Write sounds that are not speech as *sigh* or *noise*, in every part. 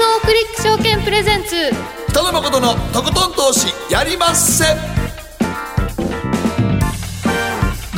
GMO クリック証券プレゼンツ。北野誠のとことん投資やりまっせ。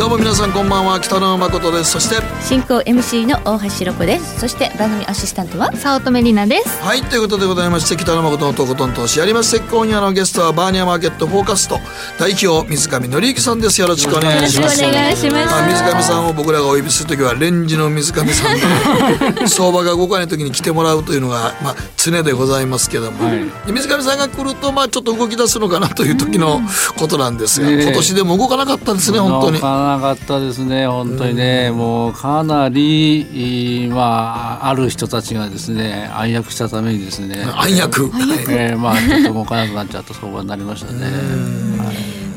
どうも皆さんこんばんは。北野誠です。そして進行 MC の大橋ろ子です。そして番組アシスタントは早乙女里奈です。はい。ということでございまして北野誠のとことん投資やりまっせ今夜のゲストはバーニャマーケットフォーカスト。代表水上紀之さんです。よろしくお願いします。よろしくお願いします。まあ、水上さんを僕らがお呼びするときはレンジの水上さんで *laughs* 相場が動かない時に来てもらうというのが、まあ、常でございますけども、で水上さんが来ると、まあ、ちょっと動き出すのかなという時のことなんですが、ええ。今年でも動かなかったですね本当になかったですね本当にね、もうかなりまあある人たちがですね暗躍したためにですね。暗躍、えーまあちょっと動かなくなっちゃった相場になりましたね。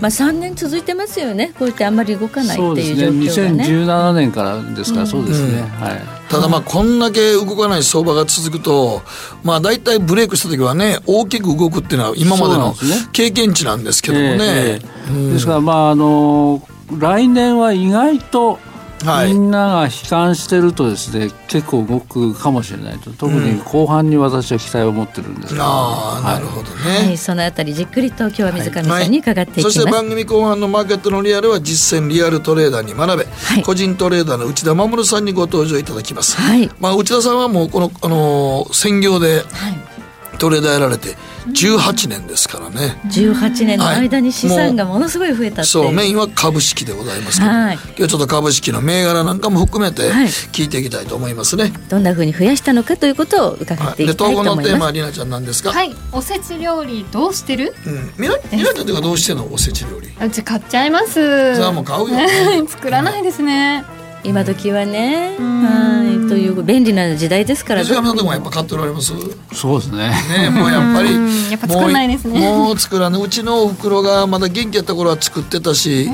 まあ3年続いてますよね。こうやってあんまり動かないそうですっていうね。状況がね。2017年からですから、そうですね、はい。ただまあこんだけ動かない相場が続くとまあ大体ブレイクした時はね大きく動くっていうのは今までの経験値なんですけどもね。ええですからまああの来年は意外とはい。みんなが悲観してるとですね結構動くかもしれないと。特に後半に私は期待を持ってるんです。けど、ああなるほどね。はい、そのあたりじっくりと今日は水上さんに伺っていきそます、して番組後半のマーケットのリアルは実践リアルトレーダーに学べ、はい。個人トレーダーの内田守さんにご登場いただきます、はい。まあ、内田さんはもうこの、あのー専業ではいトレーダーやられて18年ですからね、18年の間に資産がものすごい増えたっていう、そうメインは株式でございますけど、はい。今日ちょっと株式の銘柄なんかも含めてはい。聞いていきたいと思いますね、どんな風に増やしたのかということを伺はい、っていきたいと思います。のテーマはりなちゃんなんですか、はい。おせち料理どうしてる？うん、りなちゃんっていうかどうしてんの？おせち料理。うち買っちゃいます。それはもう買うよ。ね *laughs* 作らないですね今時はね。ん。はいという便利な時代ですから。水上さんもやっぱ買っておられます？そうですね。ねもうやっぱりうん。やっぱ作んないですね。もうもう作らないうちのおふくろがまだ元気やった頃は作ってたし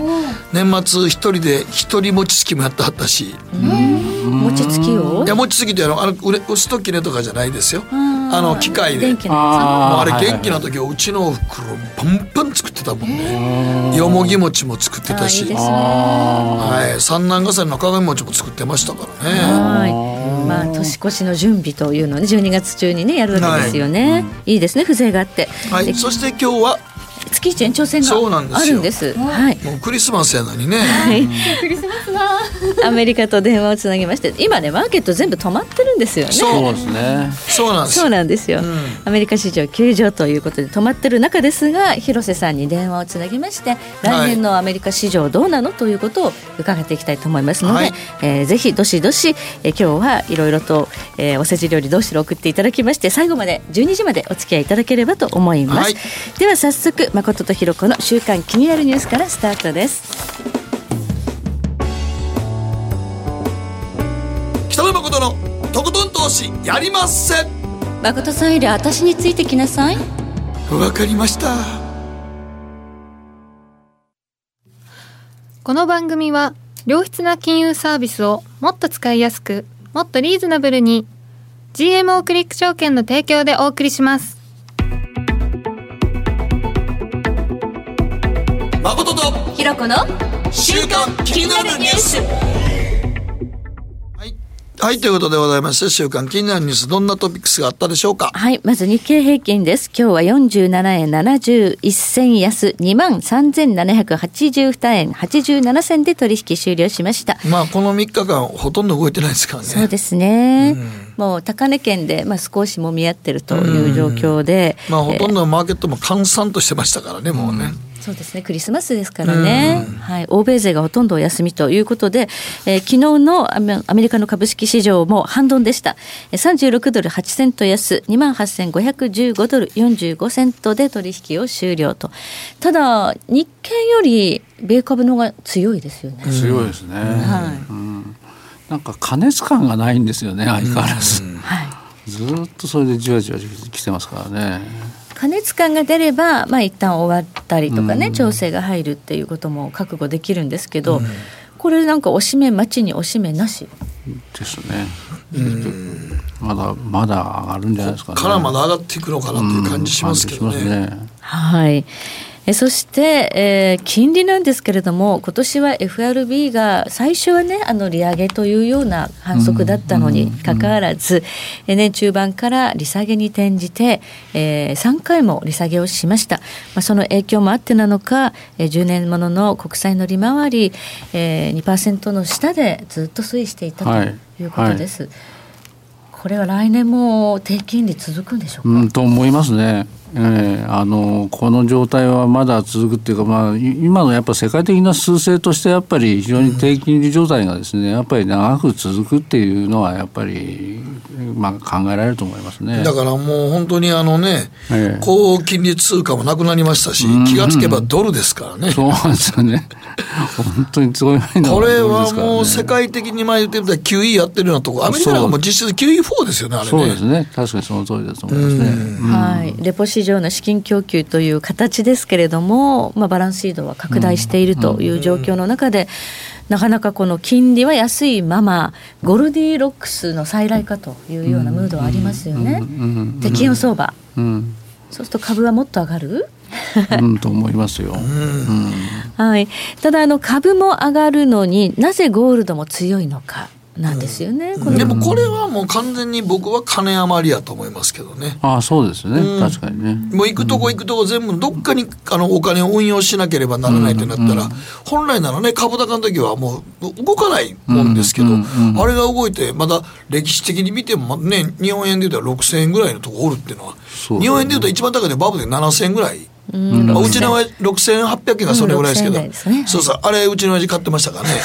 年末一人で一人餅つきもやってはったし。餅つきを？いや餅つきってあのあのうれ牛ときねとかじゃないですよあの機械で。電気のもうあれあー。元気な時はうちのおふくろパンパン作ってたもんね。よもぎ餅も作ってたし。はい。三男重ねの鏡餅も作ってましたからね。はい。まあ年越しの準備というのをね12月中にねやるわけですよね。い。いですね風情があって。ではい。そして今日は月一延長戦がそうなんですよ。あるんです。はい。もうクリスマスやのにね。はい。クリスマスだ。アメリカと電話をつなぎまして今ねマーケット全部止まってるんですよね。そうですね。そうなんです。そうなんですよ、ん。アメリカ市場休場ということで止まってる中ですが広瀬さんに電話をつなぎまして来年のアメリカ市場どうなのということを伺っていきたいと思いますので、はい。えーぜひどしどし、えー今日はいろいろと、えーおせち料理どうしろ送っていただきまして最後まで12時までお付き合いいただければと思います、はい。では早速誠とひろ子の週刊気になるニュースからスタートです。北野誠のとことん投資やりまっせ。誠さんより私についてきなさい。わかりました。この番組は良質な金融サービスをもっと使いやすくもっとリーズナブルに GMO クリック証券の提供でお送りします誠とひろ子の週刊気になるニュースはい、はい、ということでございまして週刊気になるニュースどんなトピックスがあったでしょうか？はい。まず日経平均です。今日は47円71銭安、23,782円87銭で取引終了しました。まあこの3日間ほとんど動いてないですからねそうですね。もう高値圏で、まあ、少しもみ合ってるという状況で。まあほとんどのマーケットも閑散としてましたからねもうね、そうですね。クリスマスですからね、はい、欧米勢がほとんどお休みということで、えー昨日のアメリカの株式市場も反動でした。えー36ドル8セント安。2万8515ドル45セントで取引を終了と。ただ日経より米株の方が強いですよね、強いですね、はい。うん、なんか過熱感がないんですよね相変わらず、はい、ずーっとそれでじわじわ来てますからね加熱感が出れば、まあ一旦終わったりとかね、調整が入るっていうことも覚悟できるんですけど、これなんかおしめ待ちにおしめなし？ですね、まだまだ上がるんじゃないですかね。からまだ上がっていくのかなという感じしますけどね,、感じしますね。はい。えそして、えー、金利なんですけれども、今年は FRB が最初はね、あの利上げというような反則だったのにかかわらず、うん、年中盤から利下げに転じて、えー、3回も利下げをしました。まあ、その影響もあってなのか、えー、10年ものの国債の利回り、えー、2%の下でずっと推移していたということです。はいはいこれは来年も低金利続くんでしょうか？うん、と思いますね。えー、あのこの状態はまだ続くっていうか、まあ、今のやっぱ世界的な趨勢としてやっぱり非常に低金利状態がですねやっぱり長く続くっていうのはやっぱり、まあ、考えられると思いますね。だからもう本当にあのね、えー、高金利通貨もなくなりましたし、気がつけばドルですからね。そうなんですよね。本当にすごい、ね、これはもう世界的に前言ってみたら QE やってるようなとこアメリカなんかも実質 QE4 ですよねあれね。そうですね。確かにその通りだと思いますね。はい。レポ市場の資金供給という形ですけれども、まあ、バランスシードは拡大しているという状況の中で、なかなかこの金利は安いままゴルディロックスの再来かというようなムードはありますよね。適用相場、そうすると株はもっと上がる？うん、と思いますよ。うん、はい。ただあの株も上がるのになぜゴールドも強いのか。なんですよね、うん、でもこれはもう完全に僕は金余りやと思いますけどね。ああそうですね、うん、確かにね。もう行くとこ行くとこ全部どっかにあのお金を運用しなければならないってなったら、本来ならね株高の時はもう動かないもんですけど、あれが動いてまだ歴史的に見てもね日本円で言うと6000円ぐらいのとこおるっていうのは日本円で言うと一番高いでバブで7000円ぐらいうん、うちの親父6800円がそれぐらいですけど、うんね、そうそう。あれうちの親父買ってましたからね、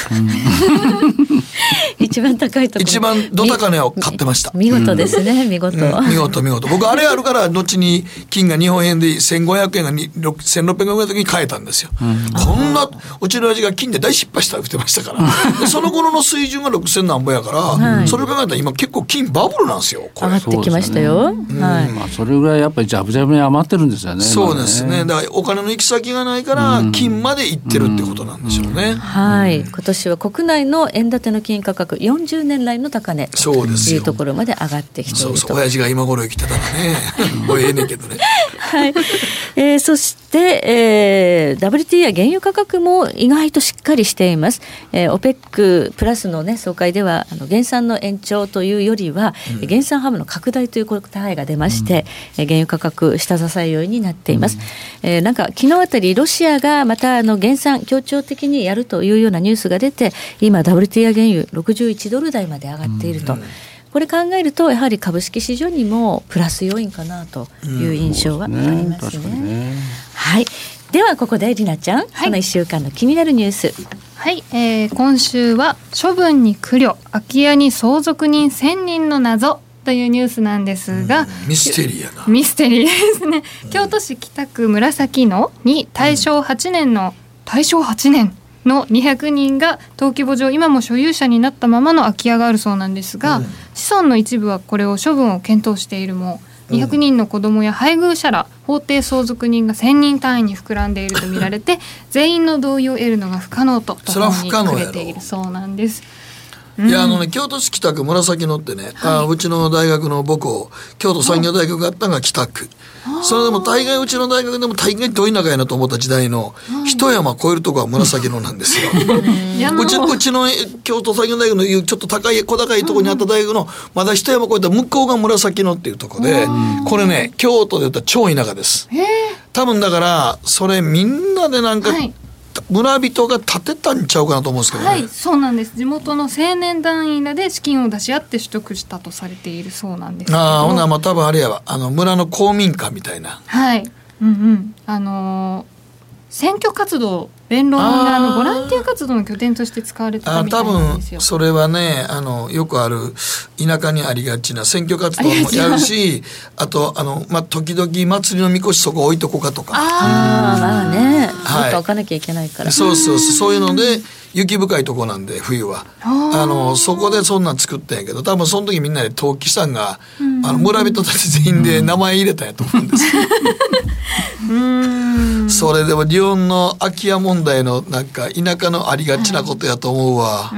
一番高いところ。一番ど高値を買ってました。見事ですね、見事、見事見事。僕あれあるから後に金が日本円で1500円が1600円ぐらいの時に買えたんですよ、こんなうちの親父が金で大失敗した言ってましたから。*laughs* その頃の水準が6000何ぼやから、はい、それ考えたら今結構金バブルなんですよ上がってきましたよ、ね、はい、まあ、それぐらいやっぱりジャブジャブに余ってるんですよね。そうですね。だからお金の行き先がないから金まで行ってるってことなんでしょうね、はい。今年は国内の円建ての金価格40年来の高値。というところまで上がってきていると。そうそう。親父が今頃生きてたらね。もうええねんけどね。*laughs* はい、えー、そして、えー、WT や原油価格も意外としっかりしています、えー、OPEC プラスのね総会ではあの減産の延長というよりは、うん、減産ハムの拡大という答えが出まして、うん、原油価格下支え要因になっています、うん、えー、なんか昨日あたりロシアがまたあの減産協調的にやるというようなニュースが出て今 WT や原油61ドル台まで上がっていると。うんこれ考えるとやはり株式市場にもプラス要因かなという印象はありますね。うん、ねはい。ではここでりなちゃん、はい、この1週間の気になるニュース。はい、えー、今週は処分に苦慮空き家に相続人1000人の謎というニュースなんですが、ミステリーやな。ミステリーですね。京都市北区紫野に大正8年の、大正8年の200人が登記簿上今も所有者になったままの空き家があるそうなんですが、うん、子孫の一部はこれを処分を検討しているも200人の子供や配偶者ら法定相続人が1000人単位に膨らんでいると見られて *laughs* 全員の同意を得るのが不可能とともに触れているそうなんです。いやあのね京都市北区紫野ってね、はい、あうちの大学の母校京都産業大学があったのが北区。それでも大概うちの大学でも大概ど田舎やなと思った時代の一山越えるとこは紫野なんですよ。*laughs* うちうちの京都産業大学のちょっと高い小高いところにあった大学のまだ一山越えた向こうが紫野っていうとこでこれね京都で言ったら超田舎です。多分だからそれみんなでなんか、はい村人が建てたんちゃうかなと思うんですけど、ね、はいそうなんです。地元の青年団員らで資金を出し合って取得したとされているそうなんですああほなまあ多分あれやわ。あの村の公民館みたいな。はい。うんうん。あのー選挙活動弁論があのボランティア活動の拠点として使われてたみたいなんですよ。多分それはねあのよくある田舎にありがちな選挙活動もやるしあとあの、まあ、時々祭りのみこしそこ置いとこうかとか。ああまあね、はい、置かなきゃいけないから。そうそうそうそういうので雪深いとこなんで冬は。あのそこでそんなん作ったんやけど多分その時みんなで登記さんが、あの村人たち全員で名前入れたんやと思うんです。*laughs* うん。それでもリオンの空き家問問題のなんか田舎のありがちなことやと思うわ。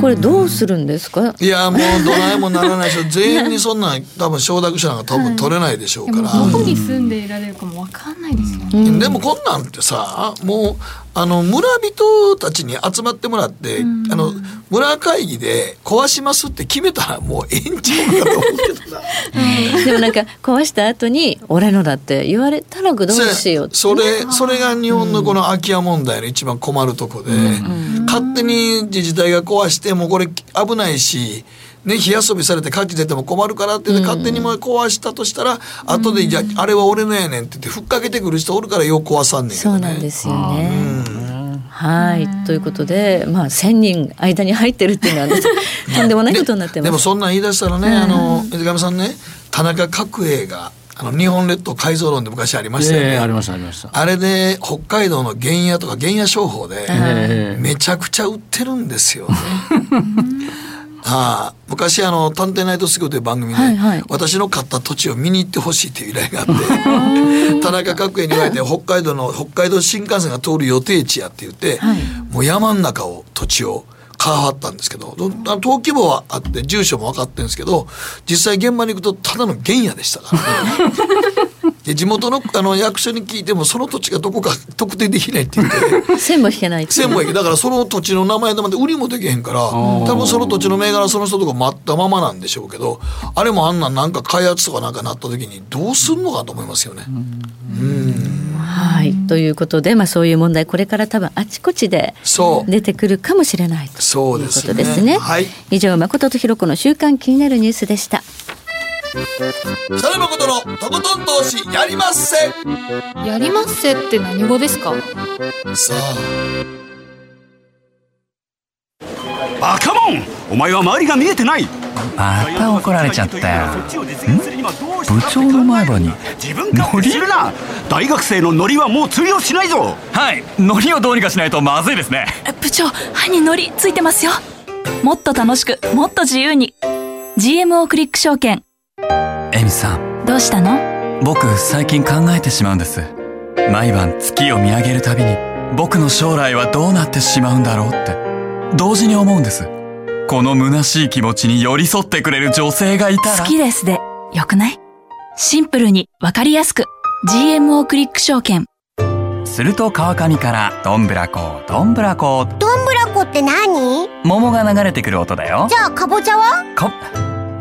これどうするんですか？いやもうどないもならないし *laughs* 全員にそんなん多分承諾者なんか多分取れないでしょうから。どこに住んでいられるかもわかんないですよね。でもこんなんってさもうあの村人たちに集まってもらって、あの村会議で壊しますって決めたらもうええんちゃうかと思うけどな。でもなんか壊した後に俺のだって言われたらどうしようって。それそれが日本のこの空き家問題の一番困るとこで、勝手に自治体が壊してもうこれ危ないし。ね、火遊びされて火事出ても困るからって言って勝手にもう壊したとしたら、後で「じゃああれは俺のやねん」って言ってふっかけてくる人おるからよう壊さんねん。そうなんですよね。はいということで、まあ、1,000人間に入ってるっていうのは *laughs* とんでもないことになってます。でもそんなん言い出したらね、あの水上さんね田中角栄があの日本列島改造論で昔ありましたよね。ええありましたありました。あれで北海道の原野とか原野商法でええめちゃくちゃ売ってるんですよね。は *laughs* あ、昔あの「探偵ナイトスクール」という番組で、はいはい。私の買った土地を見に行ってほしいという依頼があって田中角栄に言われて北海道の北海道新幹線が通る予定地やって言って、はい。もう山ん中を土地を買わはったんですけど登記簿はあって住所も分かってるんですけど実際現場に行くとただの原野でしたからね。*laughs* で地元のあの役所に聞いてもその土地がどこか特定できないって言って。*laughs* 線も引けない線もいけだからその土地の名前でまで売りもできへんから多分その土地の銘柄その人とか待ったままなんでしょうけどあれもあんなんなんか開発とかなんかなった時にどうすんのかと思いますよね。はい。ということで、まあ、そういう問題これから多分あちこちでそう。出てくるかもしれないというこそうですね。とですね。はい。以上誠とひろ子の週刊気になるニュースでした。北野誠のとことん投資やりまっせ。やりますせって何語ですか？さあバカモン。お前は周りが見えてない。また怒られちゃったよ。部部長の前歯に自分勝手するな。大学生のノリはもう通用しないぞ。はい。ノリをどうにかしないとまずいですね。部長歯にノリついてますよ。もっと楽しくもっと自由に。GMO クリック証券エミさん。どうしたの？僕最近考えてしまうんです。毎晩月を見上げるたびに僕の将来はどうなってしまうんだろうって。同時に思うんです。この虚しい気持ちに寄り添ってくれる女性がいたら。好きですでよくない？シンプルにわかりやすく。GMO クリック証券。すると川上からどんぶらこどんぶらこ。どんぶらこって何？桃が流れてくる音だよ。じゃあかぼちゃは？こ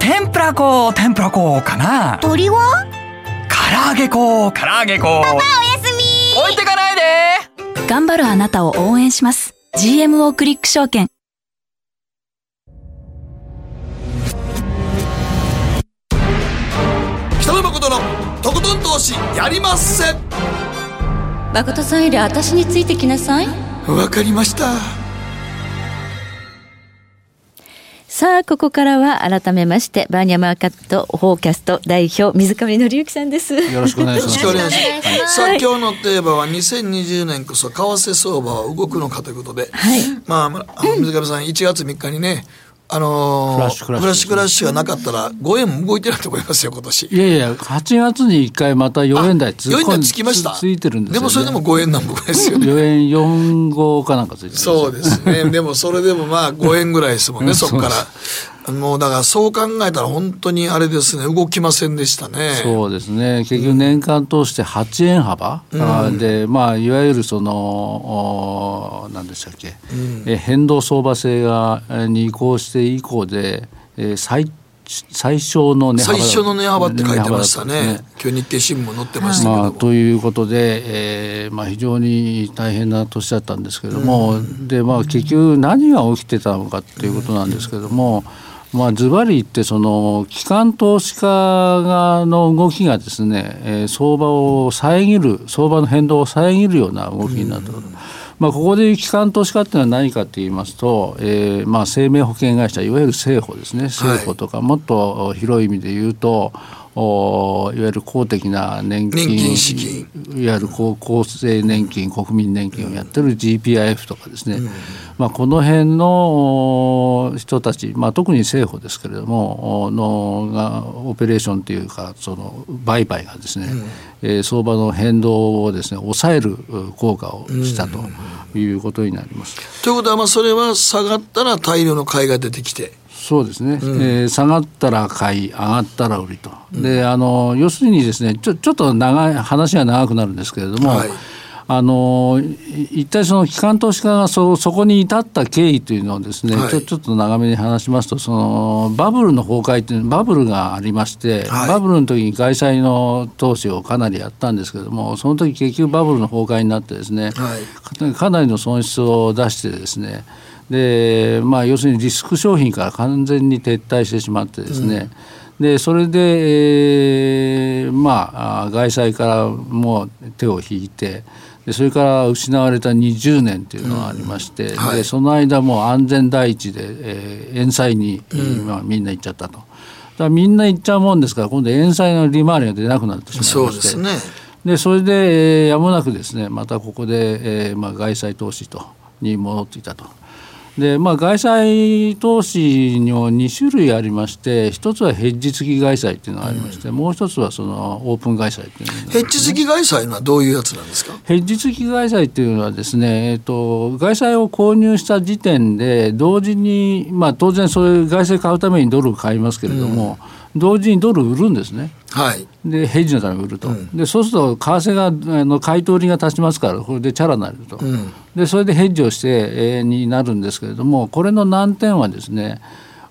天ぷらこ天ぷらこかな。鳥は唐揚げこ唐揚げこおやすみ。置いてかないで。頑張るあなたを応援します。GMO クリック証券。北野誠のとことん投資やりまっせ。誠さんより私についてきなさい。わかりましたさあ、ここからは改めまして、バーニャマーケットフォーキャスト代表、水上紀行さんです。よろしくお願いします。よろしくお願いします。さあ今日のテーマは2020年こそ為替相場は動くのかということで、はいまあ水上さん1月3日にね、あのーフラッシュクラッシュフラッシュクラッシュがなかったら5円も動いてないと思いますよ今年。いやいや、8月に1回また4円台つ4円台つきました。つついてるんですよ、ね。でもそれでも5円なんぼですよね。4円4号かなんかついてるそうですね。でもそれでもまあ5円ぐらいですもんね、うんそこから。もうだからそう考えたら本当にあれですね、動きませんでしたね。そうですね。結局年間通して8円幅、あでまあいわゆるそのお何でしたっけ、え変動相場制がえーに移行して以降で、えー最最小の値幅。最初の値幅って書いてましたね。今日日経新聞載ってましたけども。まあ、ということで、えーまあ、非常に大変な年だったんですけれども、でまあ、結局何が起きてたのかっていうことなんですけれども、まあ、ずばり言ってその機関投資家がの動きがですね、えー相場を遮る相場の変動を遮るような動きになったと。まあ、ここでいう機関投資家っていうのは何かと言いますと、えーまあ、生命保険会社いわゆる政府ですね政保とか、もっと広い意味で言うとおいわゆる公的な年金いわゆる厚厚生年金国民年金をやってる GPIF とかですね、まあ、この辺のお人たち、まあ、特に政府ですけれどもおのがオペレーションというかその売買がですね、えー相場の変動をですね抑えるう効果をしたということになります。ということはまあそれは下がったら大量の買いが出てきてそうですね、えー下がったら買い上がったら売りと、であの要するにですねちょちょっと長い話が長くなるんですけれども、はい。あのい一体その機関投資家がそそこに至った経緯というのをですね、はい。ちょちょっと長めに話しますとそのバブルの崩壊っていうバブルがありまして、はい。バブルの時に外債の投資をかなりやったんですけれどもその時結局バブルの崩壊になってですね、かなりの損失を出してですねで、まあ、要するにリスク商品から完全に撤退してしまってですね、でそれで、えーまああ外債からもう手を引いてでそれから失われた20年というのがありまして、はいでその間もう安全第一で、えー、延債に、まあ、みんな行っちゃったと。だからみんな行っちゃうもんですから今度延債の利回りが出なくなってしまいましてそうですねでそれで、えーやむなくですねまたここで、えーまあ、外債投資とに戻っていたと。でまあ、外債投資にも2種類ありまして一つはヘッジ付き外債っていうのがありまして、もう一つはそのオープン外債っていうのがありますヘッジ付き外債のはどういうやつなんですか？ヘッジ付き外債っていうのはですね、えっと、外債を購入した時点で同時に、まあ、当然そういう外債買うためにドルを買いますけれども、同時にドル売るんですね。はい。でヘッジのために売ると、でそうすると為替があの買い取りが立ちますからこれでチャラになると、でそれでヘッジをして、えーになるんですけれどもこれの難点はですね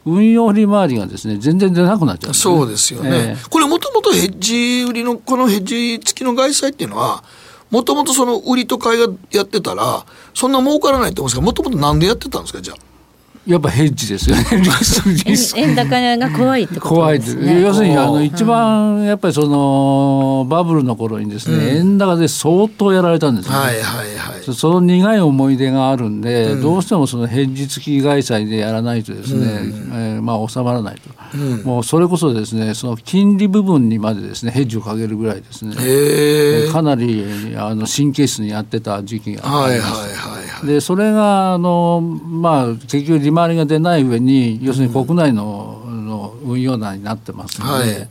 運用利回りがですね全然出なくなっちゃうね。そうですよね、えこれもともとヘッジ売りのこのヘッジ付きの外債っていうのはもともとその売りと買いがやってたらそんな儲からないと思うんですけどもともとなんでやってたんですかじゃあ？やっぱヘッジですよね。*laughs* 円円高が怖いってこと怖いですですね。要するにあのうん一番やっぱりそのバブルの頃にですね、円高で相当やられたんですよね、はいはいはいその苦い思い出があるんで、どうしてもそのヘッジ付き外債でやらないとですね、えーまあ収まらないと、もうそれこそですねその金利部分にまでですねヘッジをかけるぐらいですね、かなりあの神経質にやってた時期があります。はいはいはいはいでそれがあの、まあ、結局利回りが出ない上に要するに国内の,、の運用内になってますので、はい。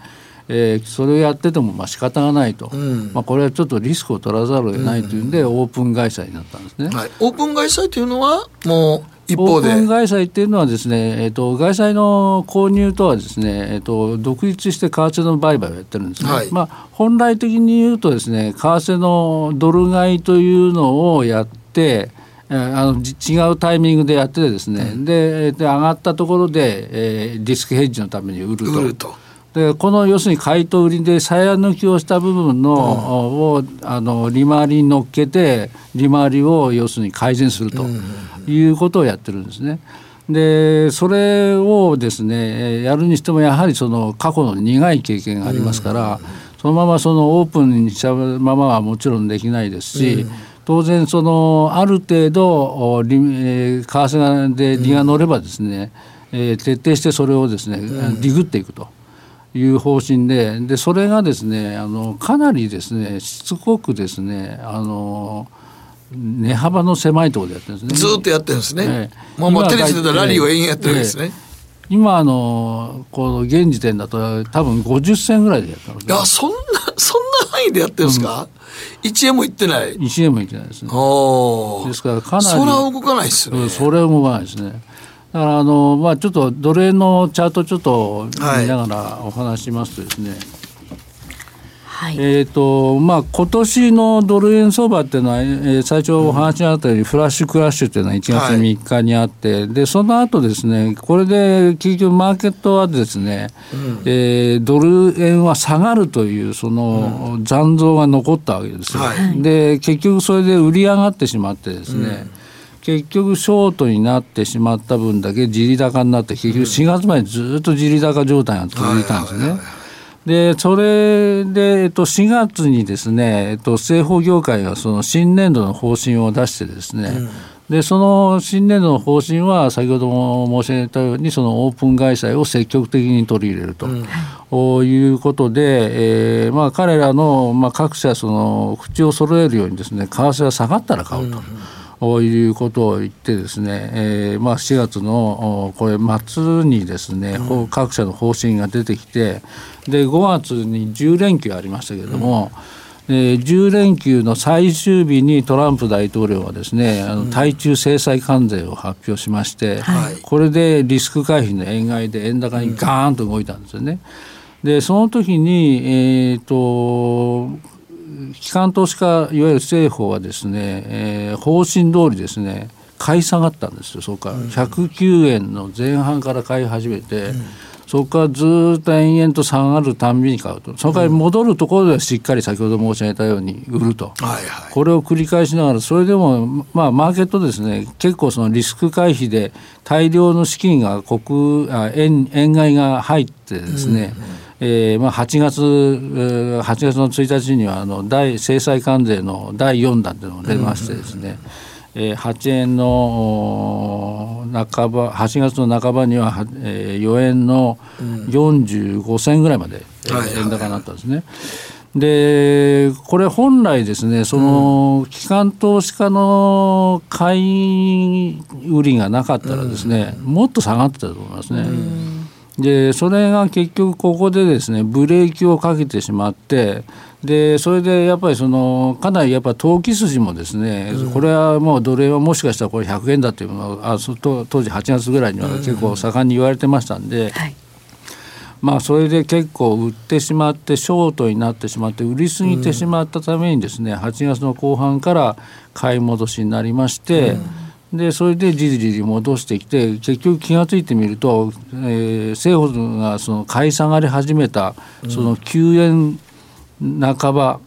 えーそれをやっててもまあ仕方がないと、ん。まあ、これはちょっとリスクを取らざるを得ないというんで、オープン会社になったんですね。はい、オープン外債というのはもう一オ方で。ープン外債っていうのはですね、えー、と外債の購入とはですね、えー、と独立して為替の売買をやってるんですね、はい。まあ、本来的に言うとですね為替のドル買いというのをやってえーあのじ違うタイミングでやってですね、でで上がったところで、えーリスクヘッジのために売ると。売ると。でこの要するに買いと売りで鞘抜きをした部分の、をあの利回りに乗っけて利回りを要するに改善するということをやってるんですね。でそれをですねえーやるにしてもやはりその過去の苦い経験がありますから、そのままそのオープンにしたままはもちろんできないですし、当然そのある程度お利えー為替がで利が乗ればですね、えー徹底してそれをですね、ディグっていくと。いう方針ででそれがですねあのかなりですねしつこくですねあの値幅の狭いところでやってるんですね。ずーっとやってるんですね、ええ。もうテニスでラリーを延々やってるわけですね、今あのこの現時点だと多分50銭ぐらいでやったのいやそんなそんな範囲でやってるんですか、1円もいってない1円もいけないですね。ですからかなりそれは動かないですね、うんそれは動かないですね。だからあのまあちょっとドル円のチャートちょっと見ながらお話ししますとですね、はい。えーとまあ、今年のドル円相場っていうのは、えー最初お話にあったようにフラッシュクラッシュっていうのは1月はい。3日にあって、でその後ですねこれで結局マーケットはですね、えードル円は下がるというその残像が残ったわけですよ。はい。で結局それで売り上がってしまってですね、結局ショートになってしまった分だけ地利高になって結局4月までずっと地利高状態が続いたんですね。でそれで、えっと、4月にですね、えっと、政法業界がその新年度の方針を出してですね、でその新年度の方針は先ほども申し上げたようにそのオープン外債を積極的に取り入れると、いうことで、えーまあ、彼らの、まあ、各社その口を揃えるようにですね為替が下がったら買うと。いうことを言ってですね、えーまあ、4月のこれ末にですね、うん、各社の方針が出てきてで5月に10連休ありましたけれども、うん、えー、10連休の最終日にトランプ大統領はですねあの対中制裁関税を発表しまして、うんこれでリスク回避の円買いで円高にガーンと動いたんですよね。でその時に、えーと機関投資家いわゆる政府はですね、えー、方針通りですね買い下がったんですよ。そこから109円の前半から買い始めて、うん、そこからずっと延々と下がるたんびに買うと。そこから戻るところではしっかり先ほど申し上げたように売ると、はいはい、これを繰り返しながらそれでも、まあ、マーケットですね結構そのリスク回避で大量の資金が国あ円円買いが入ってですね、うんうんえーまあ、8月8月の1日にはあの大制裁関税の第4弾というのが出ましてですね、うんえー、8円の半ば8月の半ばには、えー、4円の45銭ぐらいまで、円高になったんですね。でこれ本来ですねその機関投資家の買い売りがなかったらですね、もっと下がってたと思いますね。でそれが結局ここでですねブレーキをかけてしまってでそれでやっぱりそのかなりやっぱ投機筋もですね、うん、これはもう奴隷はもしかしたらこれ100円だというのはあ当時8月ぐらいには結構盛んに言われてましたんで。うんはい。まあ、それで結構売ってしまってショートになってしまって売りすぎてしまったためにですね、8月の後半から買い戻しになりまして、うんでそれでじりじり戻してきて結局気が付いてみると、えー、政府がその買い下がり始めたその9円半ば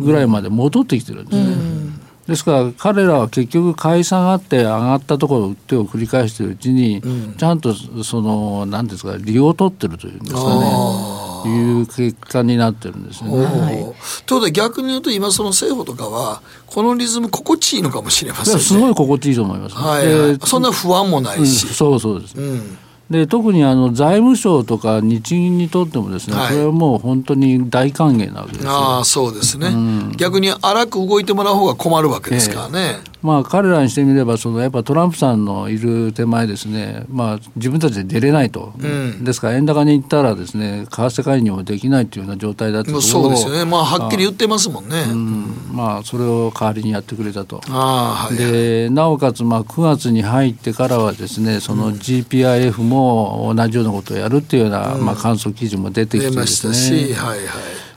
ぐらいまで戻ってきてるんですね。うんですから彼らは結局買い下がって上がったところを売ってを繰り返しているうちに、うん、ちゃんとその何ですか利用を取ってるというんですかね。いう結果になってるんですね。はい、ということで逆に言うと今その政府とかはこのリズム心地いいのかもしれませんね。すごい心地いいと思います、はい、はい、そんな不安もないし、うん、そうそうです。うんで特にあの財務省とか日銀にとってもですね、はい、これはもう本当に大歓迎なわけですああそうですね、うん、逆に荒く動いてもらう方が困るわけですからね。ええまあ、彼らにしてみればそのやっぱトランプさんのいる手前ですね、まあ、自分たちで出れないと、うん、ですから円高に行ったらですね為替介入もできないというような状態だったそうですよね、まあ、はっきり言ってますもんね。うん、まあ、それを代わりにやってくれたと。あでなおかつまあ9月に入ってからはですねその GPIF も同じようなことをやるっていうような、まあ、観測記事も出てきてですね。はいは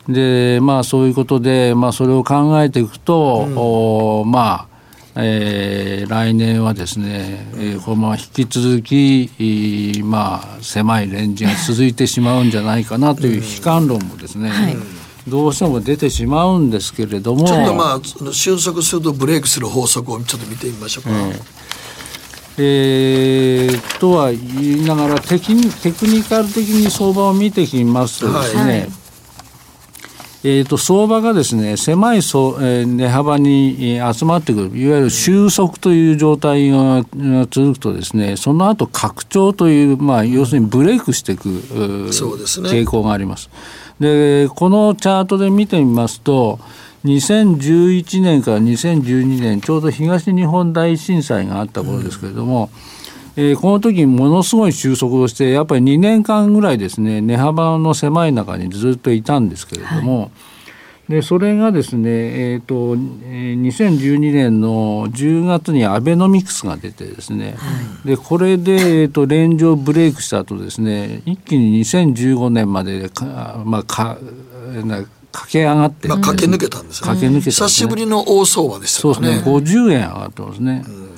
い。でまあ、そういうことで、まあ、それを考えていくと、うん、おまあえー、来年はですね、えー、このまま引き続き、まあ、狭いレンジが続いてしまうんじゃないかなという悲観論もですね、はい、どうしても出てしまうんですけれども。ちょっとまあ収束するとブレイクする法則をちょっと見てみましょうか。えー。えー、とは言いながらテキテクニカル的に相場を見てきますとですね、はいえーと、相場がですね狭いそ、えー、値幅に集まってくるいわゆる収束という状態が続くとですねその後拡張という、まあ、要するにブレイクしていく、そうですね、傾向があります。でこのチャートで見てみますと2011年から2012年ちょうど東日本大震災があった頃ですけれども、うんえー、この時ものすごい収束をしてやっぱり2年間ぐらいですね値幅の狭い中にずっといたんですけれども、はい、でそれがですね、えーと、2012年の10月にアベノミクスが出てですね、はい、でこれで、えーと、レンジをブレイクした後ですね一気に2015年までか、まあ、か駆け上がって、まあ、駆け抜けたんですね。駆け抜けた、ね、久しぶりの大相場でしたね。そうですね。50円上がってますね、うん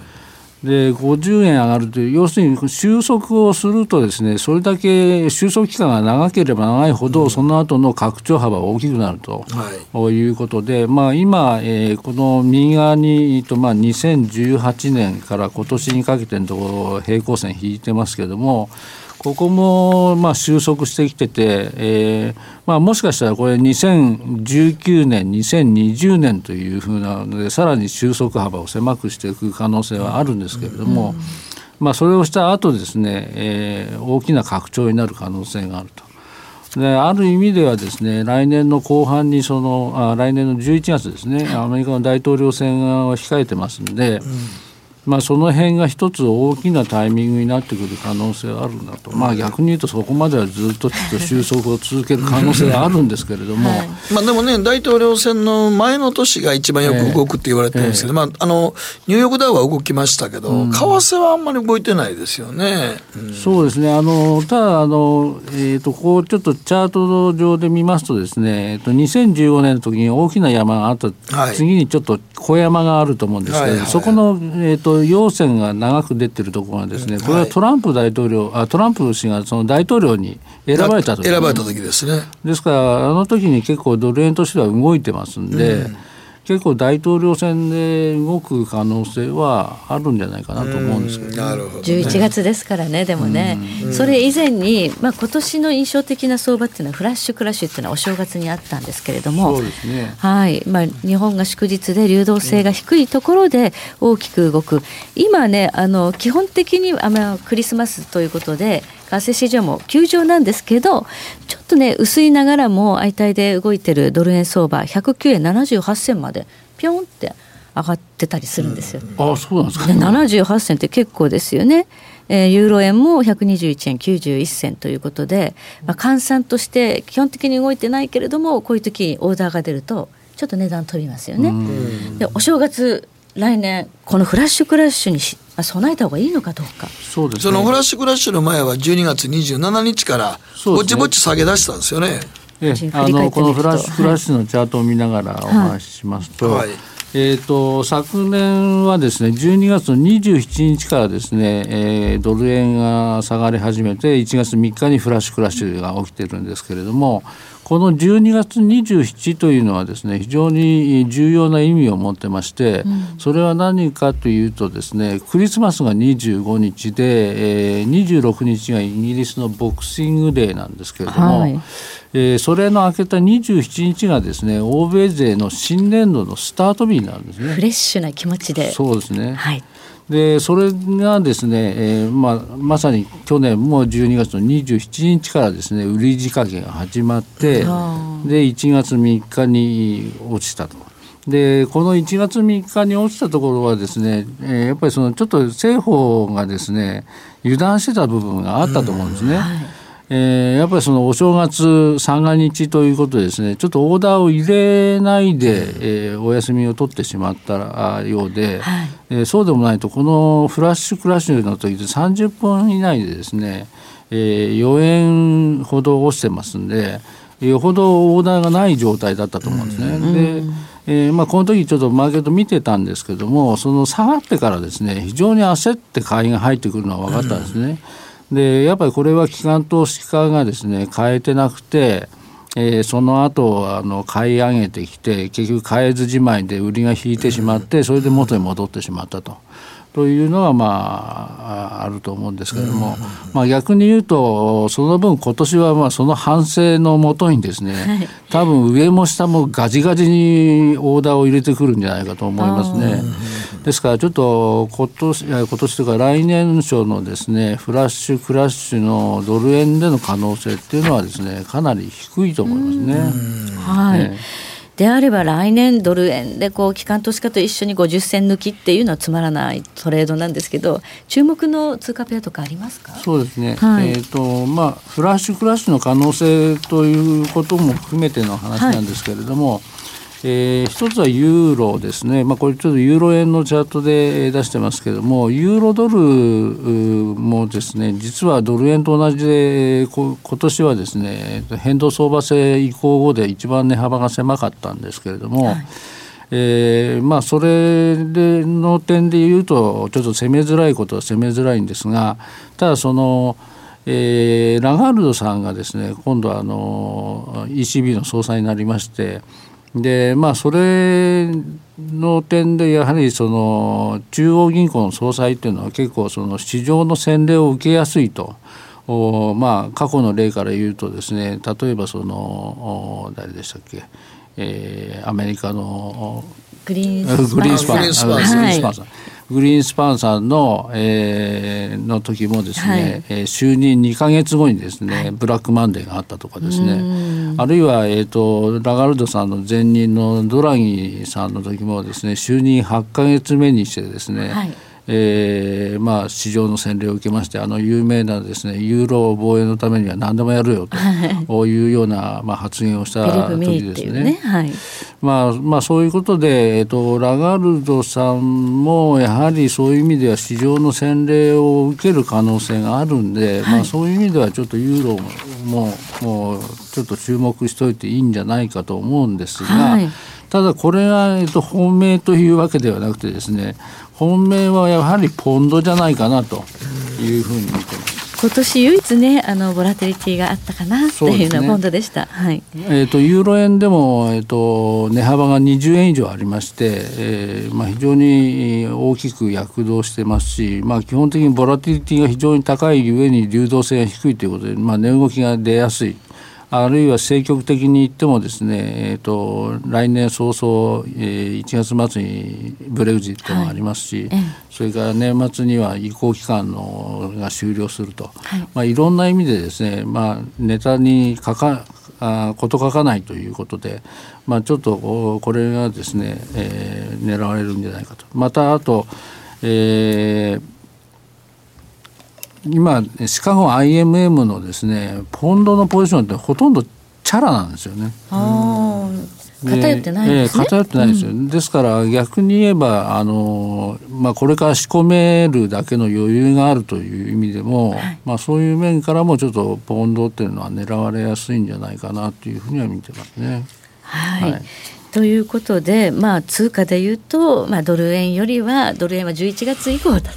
で50円上がるという要するに収束をするとですねそれだけ収束期間が長ければ長いほど、その後の拡張幅が大きくなると、はい、いうことで、まあ、今、えー、この右側に、とまあ、2018年から今年にかけてのところ平行線引いてますけどもここもまあ収束してきてて、えーまあ、もしかしたらこれ2019年2020年というふうなのでさらに収束幅を狭くしていく可能性はあるんですけれども、まあ、それをした後ですね、えー、大きな拡張になる可能性があると。である意味ではですね来年の後半にそのあ来年の11月ですねアメリカの大統領選を控えてますんで、まあ、その辺が一つ大きなタイミングになってくる可能性があるんだと、まあ、逆に言うとそこまではずっとちょっと収束を続ける可能性があるんですけれども、まあ、でもね、大統領選の前の年が一番よく動くって言われてるんですけど、まあ、あのニューヨークダウは動きましたけど、為替はあんまり動いてないですよね。うん。そうですね。あのただあの、えー、とこうちょっとチャート上で見ますとですね、えー、と2015年の時に大きな山があった、はい。次にちょっと小山があると思うんですけど、はいはい。そこの、えー、と陽線が長く出てるところがですねこれはトランプ大統領あトランプ氏がその大統領に選ばれた時選ばれた時ですね。ですからあの時に結構ドル円としては動いてますんで、結構大統領選で動く可能性はあるんじゃないかなと思うんですけど、ね。なるほど、ね。11月ですからねでもね、それ以前に、まあ、今年の印象的な相場っていうのはフラッシュクラッシュっていうのはお正月にあったんですけれども。そうですね。はい。まあ、日本が祝日で流動性が低いところで大きく動く、今ねあの基本的にあまあクリスマスということで為替市場も休場なんですけどちょっとね薄いながらも相対で動いてるドル円相場109円78銭までピョンって上がってたりするんですよ。あそうなんですかで78銭って結構ですよね。えーユーロ円も121円91銭ということで、まあ、換算として基本的に動いてないけれどもこういう時にオーダーが出るとちょっと値段取りますよね。でお正月来年このフラッシュクラッシュにあ備えた方がいいのかどうか。そうですね。そのフラッシュクラッシュの前は12月27日からぼちぼち下げ出したんですよね。ええあのこのフラッシュクラッシュのチャートを見ながらお話ししますと、はい。えー、と昨年はですね12月の27日からですね、えードル円が下がり始めて1月3日にフラッシュクラッシュが起きてるんですけれどもこの12月27というのはですね非常に重要な意味を持ってまして、それは何かというとですねクリスマスが25日で、えー26日がイギリスのボクシングデーなんですけれども、はいえーそれの明けた27日がですね欧米勢の新年度のスタート日になるんですねフ。レッシュな気持ちで。そうですね、はい。でそれがですね、えーまあ、まさに去年も12月の27日からですね売り仕掛けが始まってあで1月3日に落ちたと。でこの1月3日に落ちたところはですね、えーやっぱりそのちょっと政府がですね油断してた部分があったと思うんですね。えーやっぱりそのお正月三が日ということでですねちょっとオーダーを入れないで、えーお休みを取ってしまったあようで、はいえーそうでもないとこのフラッシュクラッシュの時で30分以内でですね、えー4円ほど落ちてますんでよほどオーダーがない状態だったと思うんですね。でえーまあ、この時ちょっとマーケット見てたんですけどもその下がってからですね非常に焦って買いが入ってくるのは分かったんですね。でやっぱりこれは機関投資家がですね変えてなくて、えーその後あの買い上げてきて結局買えずじまいで売りが引いてしまってそれで元に戻ってしまったと。というのがまあああると思うんですけれども、まあ、逆に言うとその分今年はまあその反省のもとにですね、多分上も下もガジガジにオーダーを入れてくるんじゃないかと思いますね。ですからちょっと今年今年というか来年初のですねフラッシュクラッシュのドル円での可能性っていうのはですねかなり低いと思いますね。はい。えであれば来年ドル円でこう機関投資家と一緒に50銭抜きっていうのはつまらないトレードなんですけど注目の通貨ペアとかありますか？そうですね、はい。えーとまあ、フラッシュクラッシュの可能性ということも含めての話なんですけれども、えー一つはユーロですね、まあ、これちょっとユーロ円のチャートで出してますけれどもユーロドルうもですね実はドル円と同じでこ今年はですね変動相場制移行後で一番値幅が狭かったんですけれども、えーまあ、それでの点で言うとちょっと攻めづらいことは攻めづらいんですがただその、えーラガールドさんがですね今度はあの ECB の総裁になりましてでまあそれの点でやはりその中央銀行の総裁っていうのは結構その市場の洗礼を受けやすいと。おまあ過去の例から言うとですね例えばそのお誰でしたっけ、えーアメリカのおグリーンスパン。さんググリーンスパンさんの,、えー、の時もですね、はい。えー就任2か月後にですね、ブラックマンデーがあったとかですね。あるいは、えー、とラガルドさんの前任のドラギさんの時もですね就任8か月目にしてですね、はいえーまあ、市場の洗礼を受けましてあの有名なですねユーロ防衛のためには何でもやるよというような、まあ、発言をした。時ですね。はい。まあまあ、そういうことで、えっと、ラガルドさんもやはりそういう意味では市場の洗礼を受ける可能性があるんで、まあ、そういう意味ではちょっとユーロももうちょっと注目しておいていいんじゃないかと思うんですが、はいただこれが、えっと、本命というわけではなくてですね本命はやはりポンドじゃないかなというふうに見てます。今年唯一ねあのボラテリティがあったかなっていうのはポンドでした。はい。えー、とユーロ円でも、えー、と値幅が20円以上ありまして、えーまあ、非常に大きく躍動してますし、まあ、基本的にボラティリティが非常に高いゆえに流動性が低いということで、まあ、値動きが出やすい。あるいは積極的に言ってもですね、えー、と来年早々、えー1月末にブレグジットがありますし、ええ。それから年末には移行期間のが終了すると、はい。まあ、いろんな意味でですね、まあ、ネタに書かあこと書かないということで、まあ、ちょっとこれがですね、えー狙われるんじゃないかと。またあと、えー今シカゴ IMM のですねポンドのポジションってほとんどチャラなんですよね。ああ偏ってないんですね。ええ偏ってないですよ、ですから逆に言えばあの、まあ、これから仕込めるだけの余裕があるという意味でも、まあ、そういう面からもちょっとポンドっていうのは狙われやすいんじゃないかなというふうには見てますね。はい。はいということで、まあ、通貨でいうと、まあ、ドル円よりはドル円は11月以降だ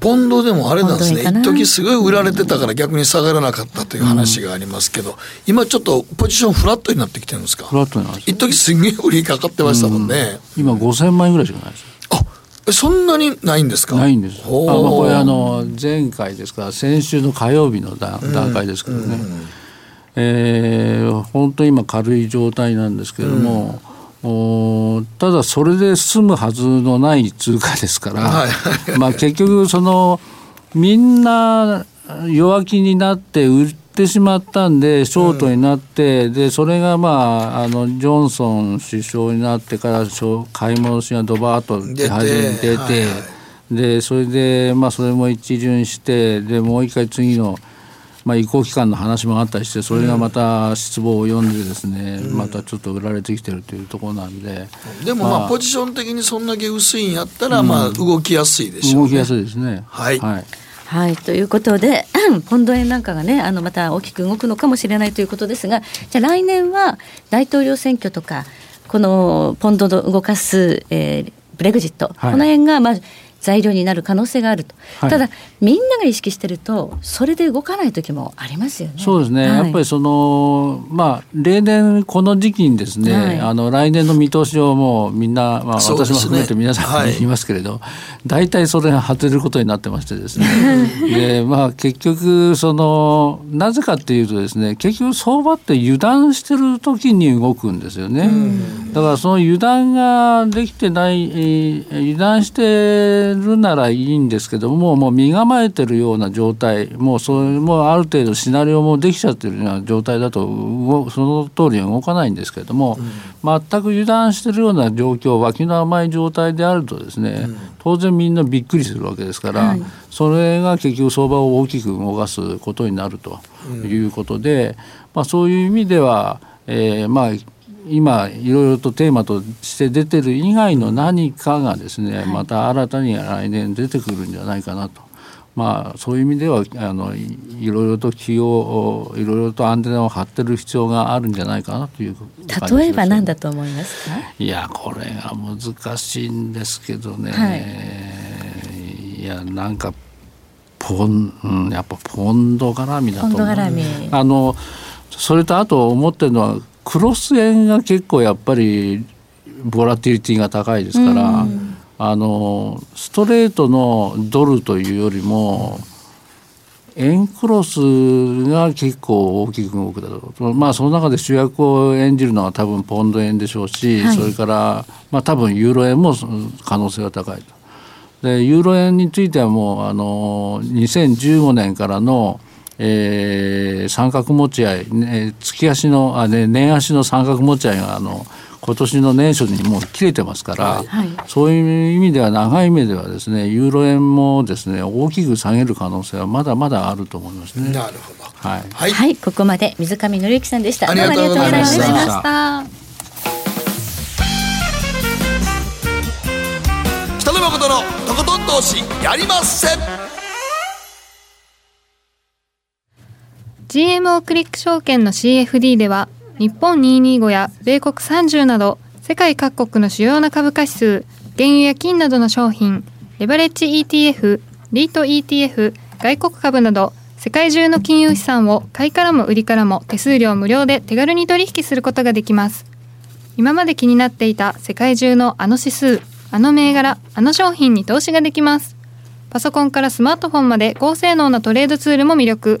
ポンドでもあれなんですね。一時すごい売られてたから逆に下がらなかったという話がありますけど、今ちょっとポジションフラットになってきてるんですか？フラットなんです。よ一時すんげえ売りかかってましたもんね、今5000万円ぐらいしかないです。よあえそんなにないんですか？ないんです。あまあ、これあの前回ですから先週の火曜日の段段階ですけどね、えー本当に今軽い状態なんですけれども、おーただそれで済むはずのない通貨ですから、はい。まあ結局そのみんな弱気になって売ってしまったんでショートになって、でそれがまああのジョンソン首相になってから買い戻しがドバーッと出始めて出て、はい。はでそれでまあそれも一巡してでもう一回次の、まあ、移行期間の話もあったりしてそれがまた失望を呼んでですね、またちょっと売られてきてるというところなんで、でもまあポジション的にそんだけ薄いんやったらまあ動きやすいでしょうね。動きやすいですね。はい。はい。はい、ということで、ポンド円なんかがね、あのまた大きく動くのかもしれないということですが、じゃあ来年は大統領選挙とか、このポンドの動かす、えーブレグジット、はい。この辺がまあ材料になる可能性があると、はい。ただ、みんなが意識してると、それで動かない時もありますよね。そうですね、はい。やっぱりそのまあ例年この時期にですね、はい。あの来年の見通しをもうみんな、まあ、私も含めて皆さんはい。に言いますけれど、大体それが外れることになってましてですね。*laughs* でまあ結局そのなぜかっていうとですね結局相場って油断してる時に動くんですよね、だからその油断ができてない、えー油断してるならいいんですけどももう身構えてるような状態もうそれもある程度シナリオもできちゃってるような状態だと動その通りに動かないんですけれども、全く油断してるような状況脇の甘い状態であるとですね、当然みんなびっくりするわけですから、それが結局相場を大きく動かすことになるということで、まあ、そういう意味では、えーまあ今いろいろとテーマとして出てる以外の何かがですね、また新たに来年出てくるんじゃないかなと。まあ、そういう意味ではあのいいろいろと気をいろいろとアンテナを張ってる必要があるんじゃないかなという例えば何だと思いますか？いやこれが難しいんですけどね、、はいやなんかポン、うん、やっぱポンド絡みだと思う。ポンド絡み。あのそれとあと思ってるのはクロス円が結構やっぱりボラティリティが高いですから、あのストレートのドルというよりも円クロスが結構大きく動くだろうと。まあその中で主役を演じるのは多分ポンド円でしょうし、はい。それからまあ多分ユーロ円も可能性が高いと。でユーロ円についてはもうあの2015年からのえー、三角持ち合い、ね、月足のあ、ね、年足の三角持ち合いがあの今年の年初にもう切れてますから、はい、そういう意味では長い目ではですねユーロ円もですね大きく下げる可能性はまだまだあると思いますね。なるほど。はい、はい、はい、ここまで水上紀之さんでした。ありがとうございました。北野誠のとことん投資やりません。GMO クリック証券の CFD では日本225や米国30など世界各国の主要な株価指数原油や金などの商品レバレッジ ETF リート ETF 外国株など世界中の金融資産を買いからも売りからも手数料無料で手軽に取引することができます。今まで気になっていた世界中のあの指数あの銘柄あの商品に投資ができます。パソコンからスマートフォンまで高性能なトレードツールも魅力。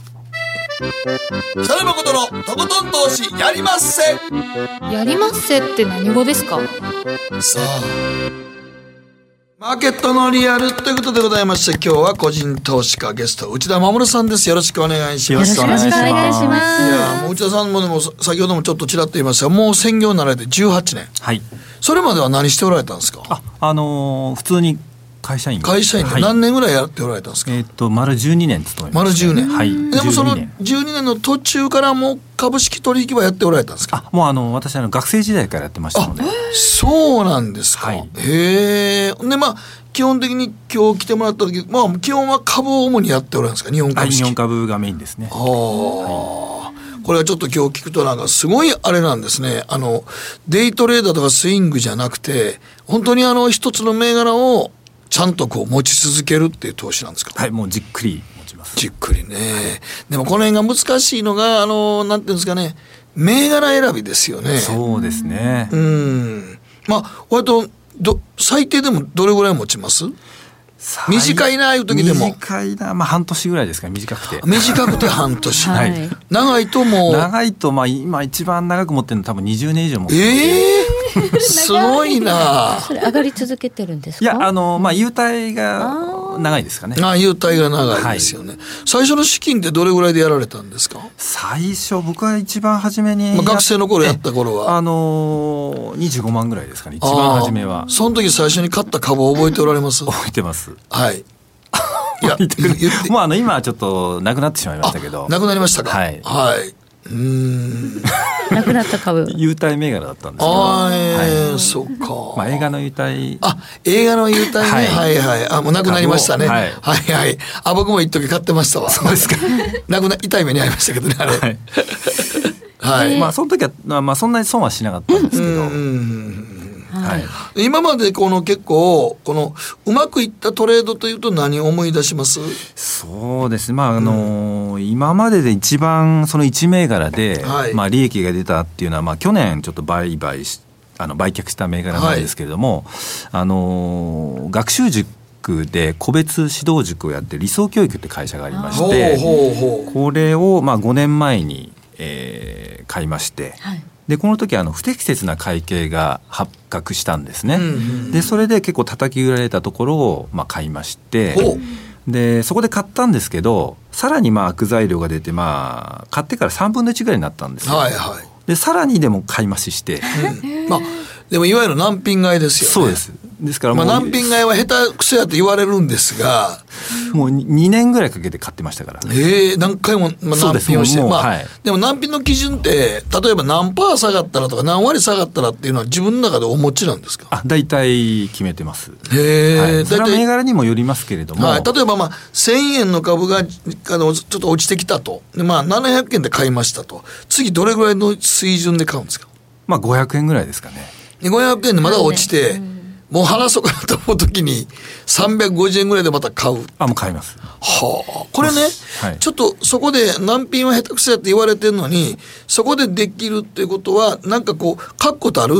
北野誠のとことん投資やりまっせ。やりまっせって何語ですか？さあマーケットのリアルということでございまして今日は個人投資家ゲスト内田守さんです。よろしくお願いします。よろしくお願いします。いやもう内田さんもでも先ほどもちょっとちらっと言いましたがもう専業になられて18年。はい。それまでは何しておられたんですか？ああのー、普通に会社員会社員で何年ぐらいやっておられたんですか、はい、えっ、と丸12年勤めま丸10年はい。でもその12年。の途中からも株式取引はやっておられたんですか？あもうあの私あの学生時代からやってましたので。そうなんですか、はい、へえでまあ基本的に今日来てもらった時まあ基本は株を主にやっておられるんですか？日本株式、日本株がメインですね。ああ、はいこれはちょっと今日聞くとなんかすごいあれなんですね。あの、デイトレーダーとかスイングじゃなくて、本当にあの一つの銘柄をちゃんとこう持ち続けるっていう投資なんですかはいもうじっくり持ちます。じっくりね、でもこの辺が難しいのがあのなんていうんですかね。銘柄選びですよね。そうですね。うん。まあ割とど最低でもどれぐらい持ちます？短いないう時でも。短いな。まあ半年ぐらいですか短くて。短くて半年、はい、長いともう。長いとまあ今一番長く持ってるの多分20年以上持ってるええーすごいな。それ上がり続けてるんですか？いやあのまあ優待が長いですかね。あ優待が長いですよね、はい、最初の資金ってどれぐらいでやられたんですか？最初僕は一番初めに、まあ、学生の頃やった頃はあの二十五万ぐらいですかね一番初めは。その時最初に買った株を覚えておられます？覚えてます。はい。いやもうあの今はちょっとなくなってしまいましたけど。なくなりましたか？はい。はい。うん。なくなった株。優待銘柄だったんですけど。ああ、えー、はい、そっか。まあ映画の優待。あ、映画の優待ね。はい、はいはいあ、もうなくなりましたね。はい、はいはいあ、僕も一時買ってましたわ。そうですか。なくな、痛い目に遭いましたけどね、あれ。はい。はい。まあその時は、まあそんなに損はしなかったんですけど。うん。はい、今までこの結構このうまくいったトレードというと何を思い出します？そうですまああのーうん、今までで一番その1銘柄で、はい、まあ、利益が出たっていうのは、まあ、去年ちょっと売買しあの売却した銘柄なんですけれども、はい、あのー、学習塾で個別指導塾をやって理想教育って会社がありましてこれをまあ5年前に、えー、買いまして、はい、でこの時あの不適切な会計が発覚したんですね、うんうん、でそれで結構叩き売られたところをまあ買いまして。でそこで買ったんですけどさらにまあ悪材料が出てまあ買ってから3分の1ぐらいになったんですよ、はいはい、でさらにでも買い増しして、うん、まあでもいわゆる難品買いですよね。そうです。ですからまあ、難品買いは下手くそやと言われるんですが。もう2年ぐらいかけて買ってましたから。ええー、何回も、まあ、難品をしてまあ、はい、でも難品の基準って例えば何パー下がったらとか何割下がったらっていうのは自分の中でお持ちなんですか？あ大体決めてます。へえ、はい、それは銘柄にもよりますけれども、はい、例えばまあ1000円の株があのちょっと落ちてきたと。でまあ700円で買いましたと。次どれぐらいの水準で買うんですか？まあ500円ぐらいですかね500円でまだ落ちて、もう話そうかなと思うときに、350円ぐらいでまた買う。あ、もう買います。はあ。これね、はい、ちょっとそこで難品は下手くそやって言われてるのに、そこでできるっていうことは、なんかこう、確固たる、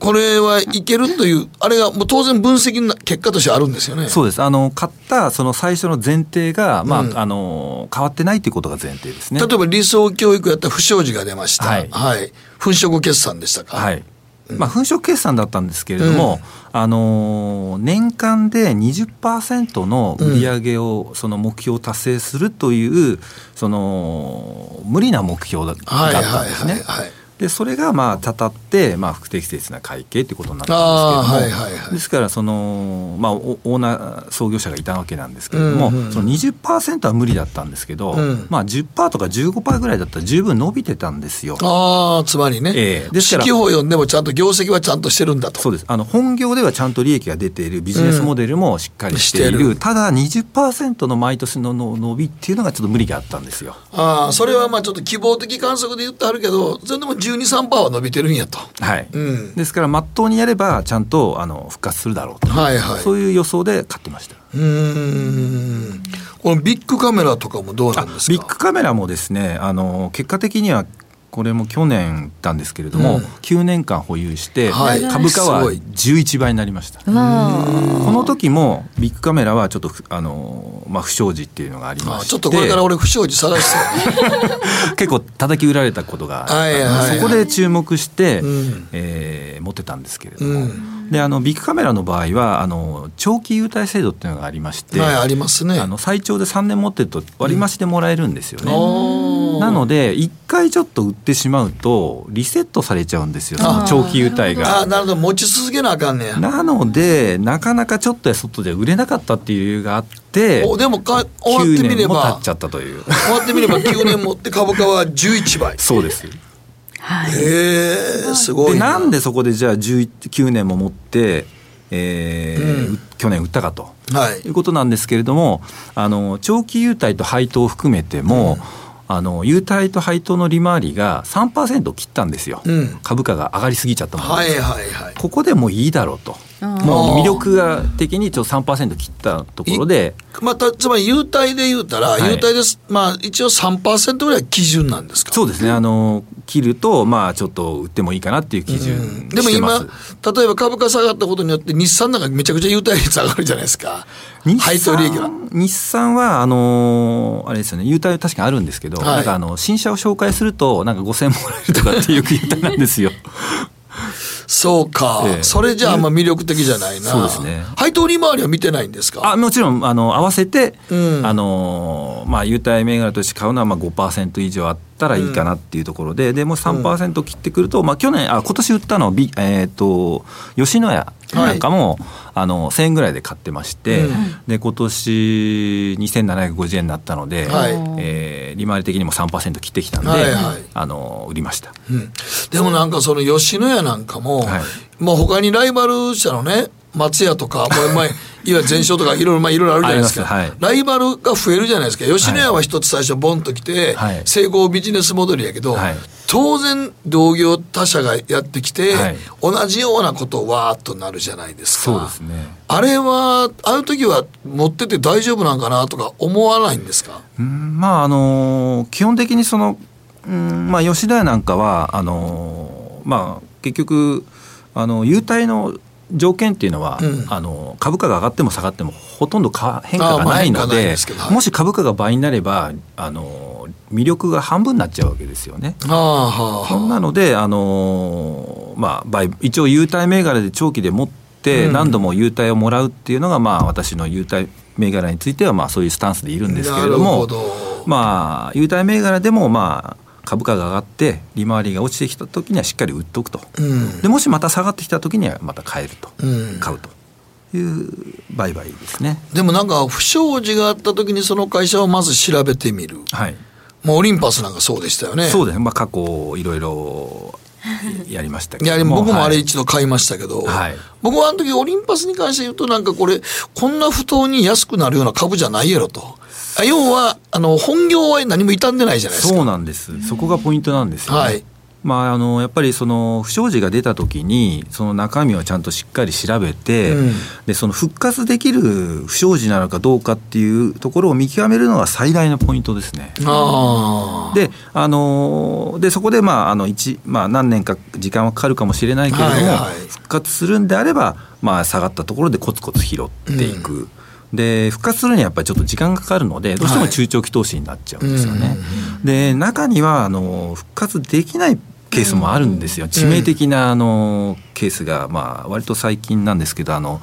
これはいけるという、あれがもう当然分析の結果としてあるんですよね。そうです。あの、買ったその最初の前提が、まあ、うん、あの、変わってないということが前提ですね。例えば理想教育やった不祥事が出ました。はい。はい。粉飾決算でしたか。はい。まあ、粉飾決算だったんですけれども、うん、あの年間で20%の売り上げを、その目標を達成するというその無理な目標だったんですね。はいはいはいはいでそれがまあたたって、まあ、不適切な会計ということになったんですけれども、はいはいはい、ですからその、まあ、オーナー創業者がいたわけなんですけれども、うんうん、その20%は無理だったんですけど、うん、まあ、10%とか15%ぐらいだったら十分伸びてたんですよ。あつまりね、えー、ですから四季報読んでもちゃんと業績はちゃんとしてるんだと。そうです。あの本業ではちゃんと利益が出ているビジネスモデルもしっかりしている。うん、ただ20%の毎年の伸びっていうのがちょっと無理があったんですよ。ああそれはまあちょっと希望的観測で言ってあるけどそれでも12、3%は伸びてるんやと。はい。うん、ですから、まっとうにやれば、ちゃんとあの復活するだろうと、はいはい、そういう予想で買ってました。うんこのビッグカメラとかもどうなんですか？ビッグカメラもですねあの結果的にはこれも去年ったんですけれども、うん、9年間保有して、はい、株価は11倍になりました、この時もビッグカメラはちょっとあの、まあ、不祥事っていうのがありまして。ちょっとこれから俺不祥事探して。*laughs* 結構叩き売られたことがあそこで注目して、うん、えー、持ってたんですけれども。うん。であのビッグカメラの場合はあの長期優待制度っていうのがありまして、はい、ありますね。あの最長で3年持ってると割増でもらえるんですよね、うん、なので1回ちょっと売ってしまうとリセットされちゃうんですよ長期優待が。あなるほど持ち続けなあかんねや。なのでなかなかちょっとや外で売れなかったっていう理由があっておでもか終わってみれば経っちゃったという。終わってみれば9年持って株価は11倍。そうです。はい、えー、すごいな。なんでそこでじゃあ19年も持って、えー、うん、去年売ったかと、はい、いうことなんですけれどもあの長期優待と配当を含めても、うんあの優待と配当の利回りが3%切ったんですよ、うん、株価が上がりすぎちゃったもので、はいはいはい、ここでもういいだろうと。もう魅力が的にちょっと3%切ったところで、またつまり優待で言うたら、はい、優待です、まあ、一応3%ぐらい基準なんですか？そうですね。あの切ると、まあ、ちょっと売ってもいいかなっていう基準、うん、でも今例えば株価下がったことによって日産なんかめちゃくちゃ優待率上がるじゃないですか。配当利益は。日産はあのあれですよね。優待確かにあるんですけど、はい、なんかあの新車を紹介するとなんか5000円もらえるとかっていう *laughs* 優待なんですよそうか、ええ、それじゃあんま魅力的じゃないな。そうですね。配当利回りは見てないんですか？あもちろん、あの、合わせて、うん、あの、まあ、優待銘柄として買うのは、まあ、5%以上あったらいいかなっていうところで、うん、でも3%切ってくると、まあ、去年、あ、今年売ったの、えっ、ー、と、吉野家なんかも、はい、あの1000円ぐらいで買ってまして、うん、で今年2750円になったので、はい、えー、利回り的にも3%切ってきたんで、はいはい、あの売りました、うん、でもなんかその吉野家なんかも、はい、まあ他にライバル社のね松屋とか、もう前、いわゆる全商とかいろいろ、まあいろいろあるじゃないですか。はい、ライバルが増えるじゃないですか。吉野家は一つ最初ボンと来て、はい、成功ビジネスモデルやけど、はい、当然同業他社がやってきて、同じようなことわーっとなるじゃないですか。すね。あれは、あの時は持ってて大丈夫なんかなとか思わないんですか？うんまあ、あの基本的にその、うんまあ、吉田屋なんかは、あのまあ、結局、あの優待の条件っていうのは、うん、あの株価が上がっても下がってもほとんど変化がないので、もし株価が倍になればあの魅力が半分になっちゃうわけですよね。そんなのであの、まあ、一応優待銘柄で長期で持って何度も優待をもらうっていうのが、まあ、私の優待銘柄についてはまあそういうスタンスでいるんですけれどもまあ優待銘柄でもまあ株価が上がって利回りが落ちてきた時にはしっかり売っておくと、うん、でもしまた下がってきた時にはまた買えると、うん、買うと。いう売買ですね。でもなんか不祥事があった時にその会社をまず調べてみる、はい、もうオリンパスなんかそうでしたよね。そうです。ね、まあ、過去いろいろやりましたけどいや僕もあれ一度買いましたけど、はい、僕はあの時オリンパスに関して言うとなんかこれこんな不当に安くなるような株じゃないやろと要はあの本業は何も傷んでないじゃないですか。そうなんです。そこがポイントなんですよ、ね、はい。まあ、あのやっぱりその不祥事が出た時にその中身をちゃんとしっかり調べて、うん、でその復活できる不祥事なのかどうかっていうところを見極めるのが最大のポイントですね。であのでそこで、まああの一まあ、何年か時間はかかるかもしれないけれども、はいはい、復活するんであれば、まあ、下がったところでコツコツ拾っていく。うんで復活するにはやっぱりちょっと時間がかかるのでどうしても中長期投資になっちゃうんですよね。はい、で中にはあの復活できないケースもあるんですよ、致命的なあのケースが、まあ、割と最近なんですけどあの、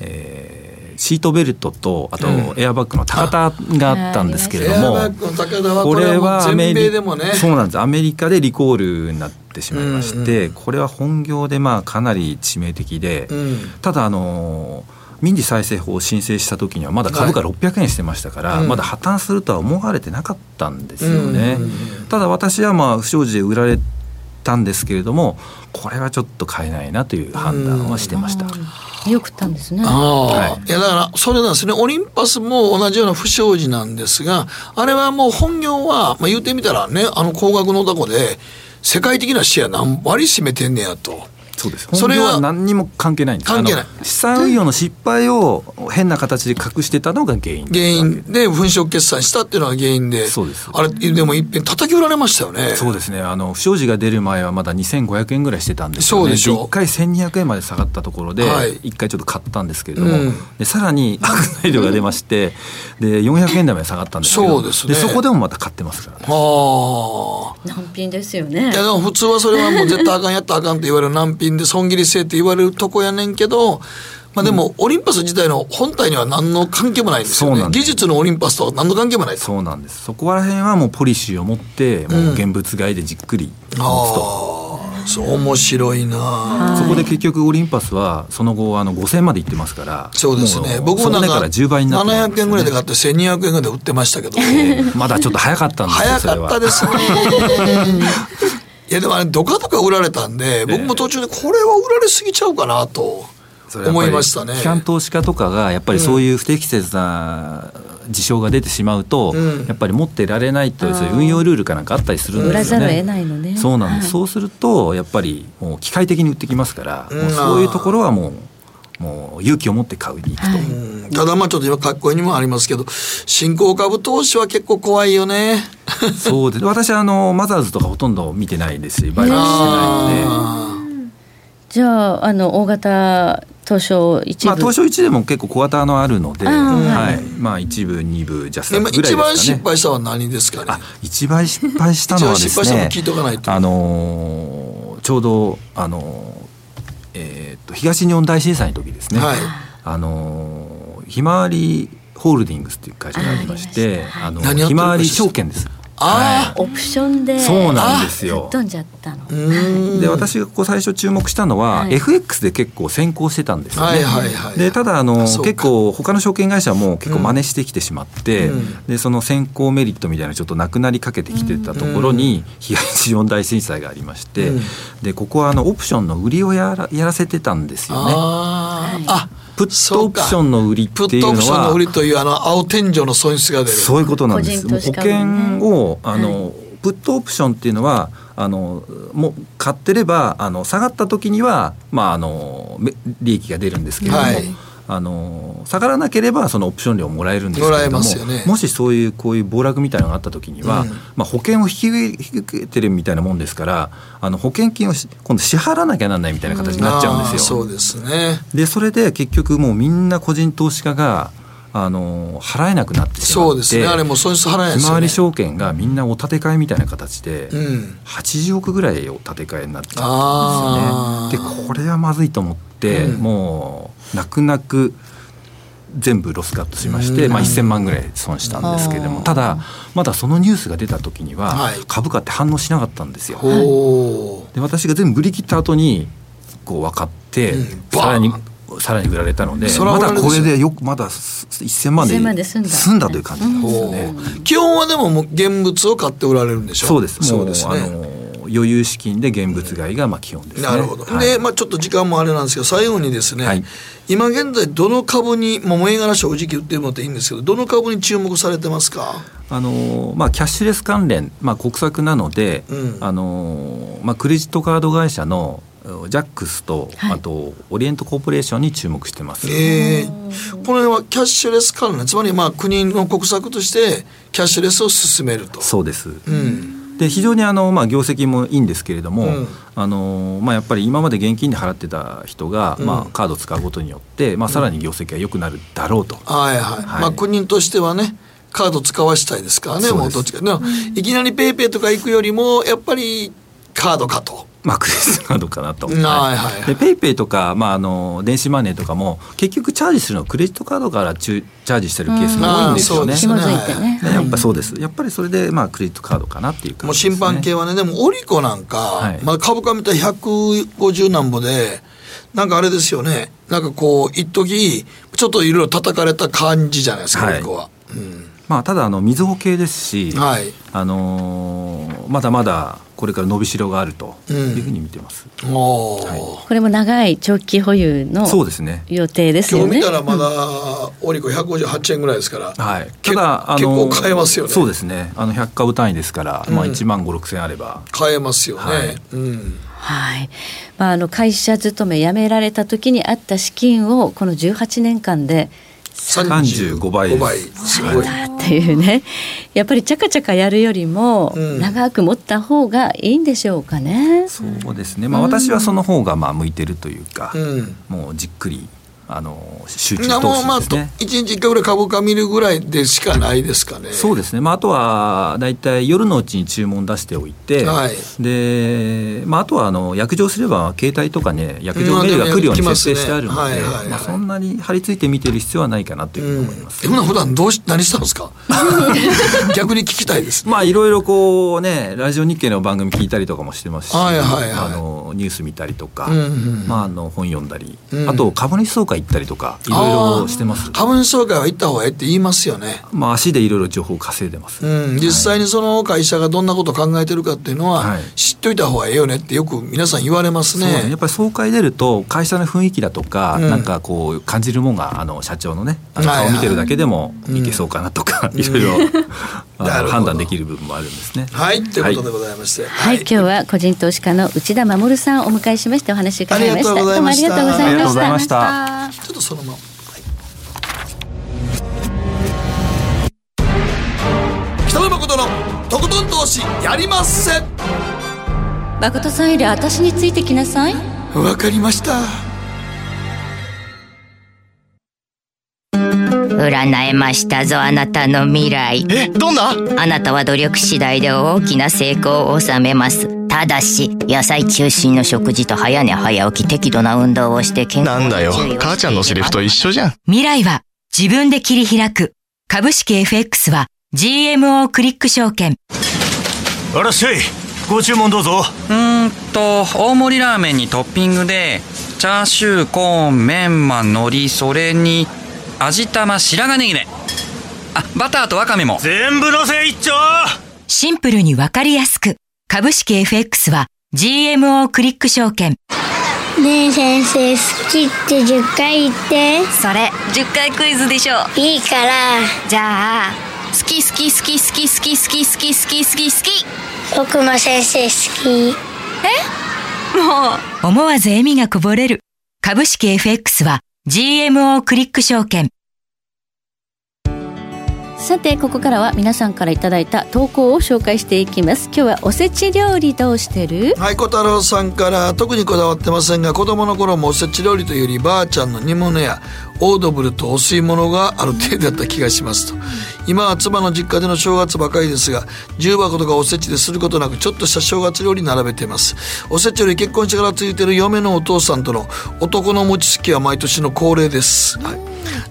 えー、シートベルトとあとエアバッグの高田があったんですけれども、これはアメリカ、ね、そうなんです。アメリカでリコールになってしまいまして、これは本業でまあかなり致命的で、ただあの民事再生法を申請した時にはまだ株価600円してましたから、はい、まだ破綻するとは思われてなかったんですよね。ただ私はまあ不祥事で売られたんですけれどもこれはちょっと買えないなという判断はしてました。よくったんですね。はい、いやだからそれなんですね。オリンパスも同じような不祥事なんですが、あれはもう本業はまあ言ってみたらね、あの高額のタコで世界的なシェア何割占めてんねやと。そうですそれは何にも関係ないんです。関係ない。資産運用の失敗を変な形で隠してたのが原因原因で粉飾決算したっていうのが原因でそうです。あれでもいっぺん叩き売られましたよね。そうですね。あの不祥事が出る前はまだ2500円ぐらいしてたんですよね。そうでしょ1回1200円まで下がったところで1回ちょっと買ったんですけれども、うん、でさらに悪材料が出ましてで400円台まで下がったんですけどそうです、ね、でそこでもまた買ってますからね。はあ難品ですよね。いやでも普通はそれはもう絶対あかんやったらあかんって言われる難品で損切り制って言われるとこやねんけど、まあ、でも、オリンパス自体の本体には何の関係もないんですよね。技術のオリンパスとは何の関係もないそうなんです。そこら辺はもうポリシーを持って、もう現物買いでじっくり持つと。うん、そう面白いな。そこで結局オリンパスはその後あの5000までいってますからそうですね。僕もなんか700円ぐらいで買って1200円ぐらいで売ってましたけど、えー、まだちょっと早かったんですよ早かったですねいやでもあれどかどか売られたんで僕も途中でこれは売られすぎちゃうかなと。思いましたね。機関投資家とかがやっぱりそういう不適切な事象が出てしまうと、うん、やっぱり持ってられないというそういう運用ルールかなんかあったりするんですよね。ねそうなんです、はい、そうするとやっぱりもう機械的に売ってきますから、うん、そういうところはもう。もう勇気を持って買うに行くと、はい、ただまあちょっと今かっこいいにもありますけど新興株投資は結構怖いよね。そうです。私あのマザーズとかほとんど見てないですし売買してないので。じゃああの大型東証一部、まあ、東証一でも結構小型のあるので、はい。まあ、一部二部ジャスタぐらいですか、ね、一番失敗したのは何ですかね？一番失敗したのはですねあのー、ちょうどあのー、と東日本大震災の時ですね、はい、あのひまわりホールディングスっていう会社がありましてあのひまわり証券ですああ、オプションでそうなんですよ。飛んじゃったの。で私がこう最初注目したのは、はい、FX で結構先行してたんですよね、はいはいはい、でただあの結構他の証券会社も結構真似してきてしまって、うん、でその先行メリットみたいなちょっとなくなりかけてきてたところに、東日本大震災がありまして、うん、でここはあのオプションの売りをやらやらせてたんですよね。ああプットオプションの売りっていうのはプットオプションの売りというあの青天井の損失が出るそういうことなんです、ね、保険をあの、はい、プットオプションっていうのはあのもう買ってればあの下がった時には、まあ、あの利益が出るんですけれども、はいあの下がらなければそのオプション料もらえるんですけれども、ね、もしそういうこういう暴落みたいなのがあった時には、うん、まあ、保険を引き受けてるみたいなもんですからあの保険金を今度支払わなきゃなんないみたいな形になっちゃうんですよ。うん、そうですね。でそれで結局もうみんな個人投資家があの払えなくなってしまってそうですね。あれも損失払えないね、ひまわり証券がみんなお立て替えみたいな形で、うん、80億ぐらいを立て替えになっちゃうんですよね。でこれはまずいと思って、うん、もう泣く泣く全部ロスカットしまして、まあ、1000万ぐらい損したんですけれどもただまだそのニュースが出た時には株価って反応しなかったんですよ。で私が全部売り切った後にこう分かって、さらにさらに売られたのでまだこれでよくまだ1000万で済んだ。という感じなんですよね。基本はでももう現物を買って売られるんでしょ？そうです。そうですね。余裕資金で現物買いがまあ基本ですね。なるほど。はい、で、まあちょっと時間もあれなんですけど、最後にですね、はい、今現在どの株に、もう銘柄正直売ってるのっていいんですけど、どの株に注目されてますか？あのまあキャッシュレス関連、まあ国策なので、うん、あのまあクレジットカード会社のジャックスと、はい、あとオリエントコーポレーションに注目してます。えー、これはキャッシュレス関連つまりまあ国の国策としてキャッシュレスを進めると。そうです。うん、で非常にあの、まあ、業績もいいんですけれども、うん、あのまあ、やっぱり今まで現金で払ってた人が、うん、まあ、カードを使うことによって、まあ、さらに業績が良くなるだろうと。はいはい、はい、まあ、国としてはねカード使わしたいですからねもうどっちか、いきなり PayPayとか行くよりもやっぱりカードかと。まあ、クレジットカードかなと。*laughs* はいはいはい、で PayPayとか、まあ、あの電子マネーとかも結局チャージするのクレジットカードからチュチャージしてるケースが多いんですよね。ねやっぱそうです。やっぱりそれで、まあ、クレジットカードかなっていう感じです、ね、もう信販系はねでもオリコなんか、はい、まあ、株価見たら150何ぼでなんかあれですよねなんかこう一時ちょっといろいろ叩かれた感じじゃないですか、はい、オリコは。うんまあ、ただあのみずほ系ですし、はい、あのー、まだまだこれから伸びしろがあるというふうに見てます、うんはい、これも長い長期保有のそうですね。予定ですよね。今日見たらまだオリコ158円ぐらいですから、はい、ただあの結構買えますよね。そうですね。あの100株単位ですから、うん、まあ、1万5 6千あれば。買えますよね、はい。うん。はい。まあ、あの会社勤め辞められた時にあった資金をこの18年間で35倍倍。すごい。ってい。うねやっぱりちゃかちゃかやるよりも長く持った方がいいんでしょうかね、うん、そうですね。まあ私はその方がまあ向いてるというか、うん、もうじっくりあの集中投資ですね。一日一回ぐらい株価見るぐらいでしかないですかね。そうですね。まああとはだいたい夜のうちに注文出しておいて、はい、で、まああとはあの約定すれば携帯とかね約定メールが来るように設定してあるので、まあそんなに張り付いて見てる必要はないかなというふうに思います。うん、普段どうし何したんですか？*laughs* 逆に聞きたいです、まあいろいろこうねラジオ日経の番組聞いたりとかもしてますし、はいはいはい、あのニュース見たりとか、うんうん、まああの本読んだり、うん、あと株主総会行ったりとかいろいろしてます。株主総会は行った方がええって言いますよね。まあ足でいろいろ情報を稼いでます、うん、実際にその会社がどんなことを考えてるかっていうのは、はい、知っといた方がええよねってよく皆さん言われますね、ね、やっぱり総会出ると会社の雰囲気だとか、うん、なんかこう感じるもんがあの社長のねあの顔見てるだけでもいけそうかなとか、*laughs* いろいろ判断できる部分もあるんですね。はいということでございまして、はい、はい、今日は個人投資家の内田守さんをお迎えしましてお話伺いました。どうもありがとうございましたちょっとそのまま。北野誠のとことん投資やりまっせ。誠さんより私についてきなさい。わかりました占えましたぞあなたの未来。えどんな？あなたは努力次第で大きな成功を収めます。ただし野菜中心の食事と早寝早起き適度な運動をして健康なんだよ。母ちゃんのセリフと一緒じゃん。未来は自分で切り開く。株式 FX は GMO クリック証券。あらっしゃいご注文どうぞ。うんと大盛りラーメンにトッピングでチャーシューコーンメンマ海苔それに味玉白髪ネギね。あバターとわかめも。全部のせ一丁。シンプルにわかりやすく。株式 FX は GMO クリック証券。ねえ先生好きって10回言って。それ10回クイズでしょ。いいから。じゃあ好き好き好き好き好き好き好き好き好き好き僕も先生好き。え？もう。思わず笑みがこぼれる。株式 FX は GMO クリック証券。さてここからは皆さんからいただいた投稿を紹介していきます。今日はおせち料理どうしてる？はい小太郎さんから特にこだわってませんが子供の頃もおせち料理というよりばあちゃんの煮物やオードブルとお吸い物がある程度だった気がしますと。今は妻の実家での正月ばかりですが重箱とかおせちですることなくちょっとした正月料理並べています。おせちより結婚してからついてる嫁のお父さんとの男の餅つきは毎年の恒例です、はい、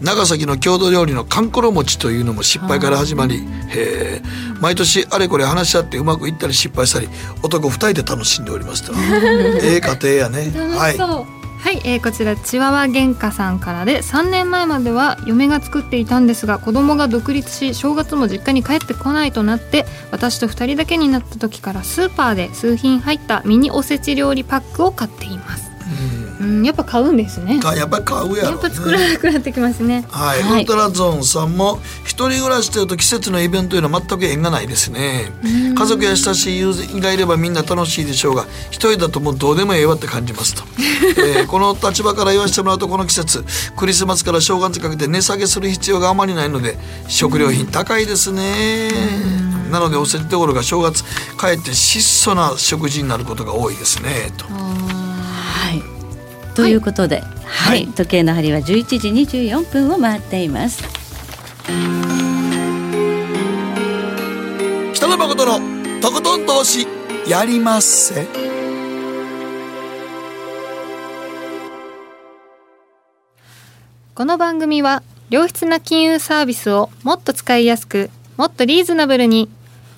長崎の郷土料理のかんころ餅というのも失敗から始まりへ毎年あれこれ話し合ってうまくいったり失敗したり男二人で楽しんでおりますと。*laughs* ええ家庭やね。はいはい、えー、こちらチワワ原価さんからで3年前までは嫁が作っていたんですが子供が独立し正月も実家に帰ってこないとなって私と2人だけになった時からスーパーで数品入ったミニおせち料理パックを買っています。うん、やっぱ買うんですね。やっぱ買うやろ、ね、やっぱ作らなくなってきますね。はい、はい、ウルトラゾーンさんも一人暮らしというと季節のイベントいうのは全く縁がないですね。家族や親しい友人がいればみんな楽しいでしょうが、一人だともうどうでもええわって感じますと。*laughs* えー、この立場から言わせてもらうとこの季節、クリスマスから正月にかけて値下げする必要があまりないので、食料品高いですね。なのでおせちどころが正月帰って質素な食事になることが多いですねと。ということで、はい、はい、時計の針は11時24分を回っています。北野誠のとことん投資やりまっせ。この番組は良質な金融サービスをもっと使いやすくもっとリーズナブルに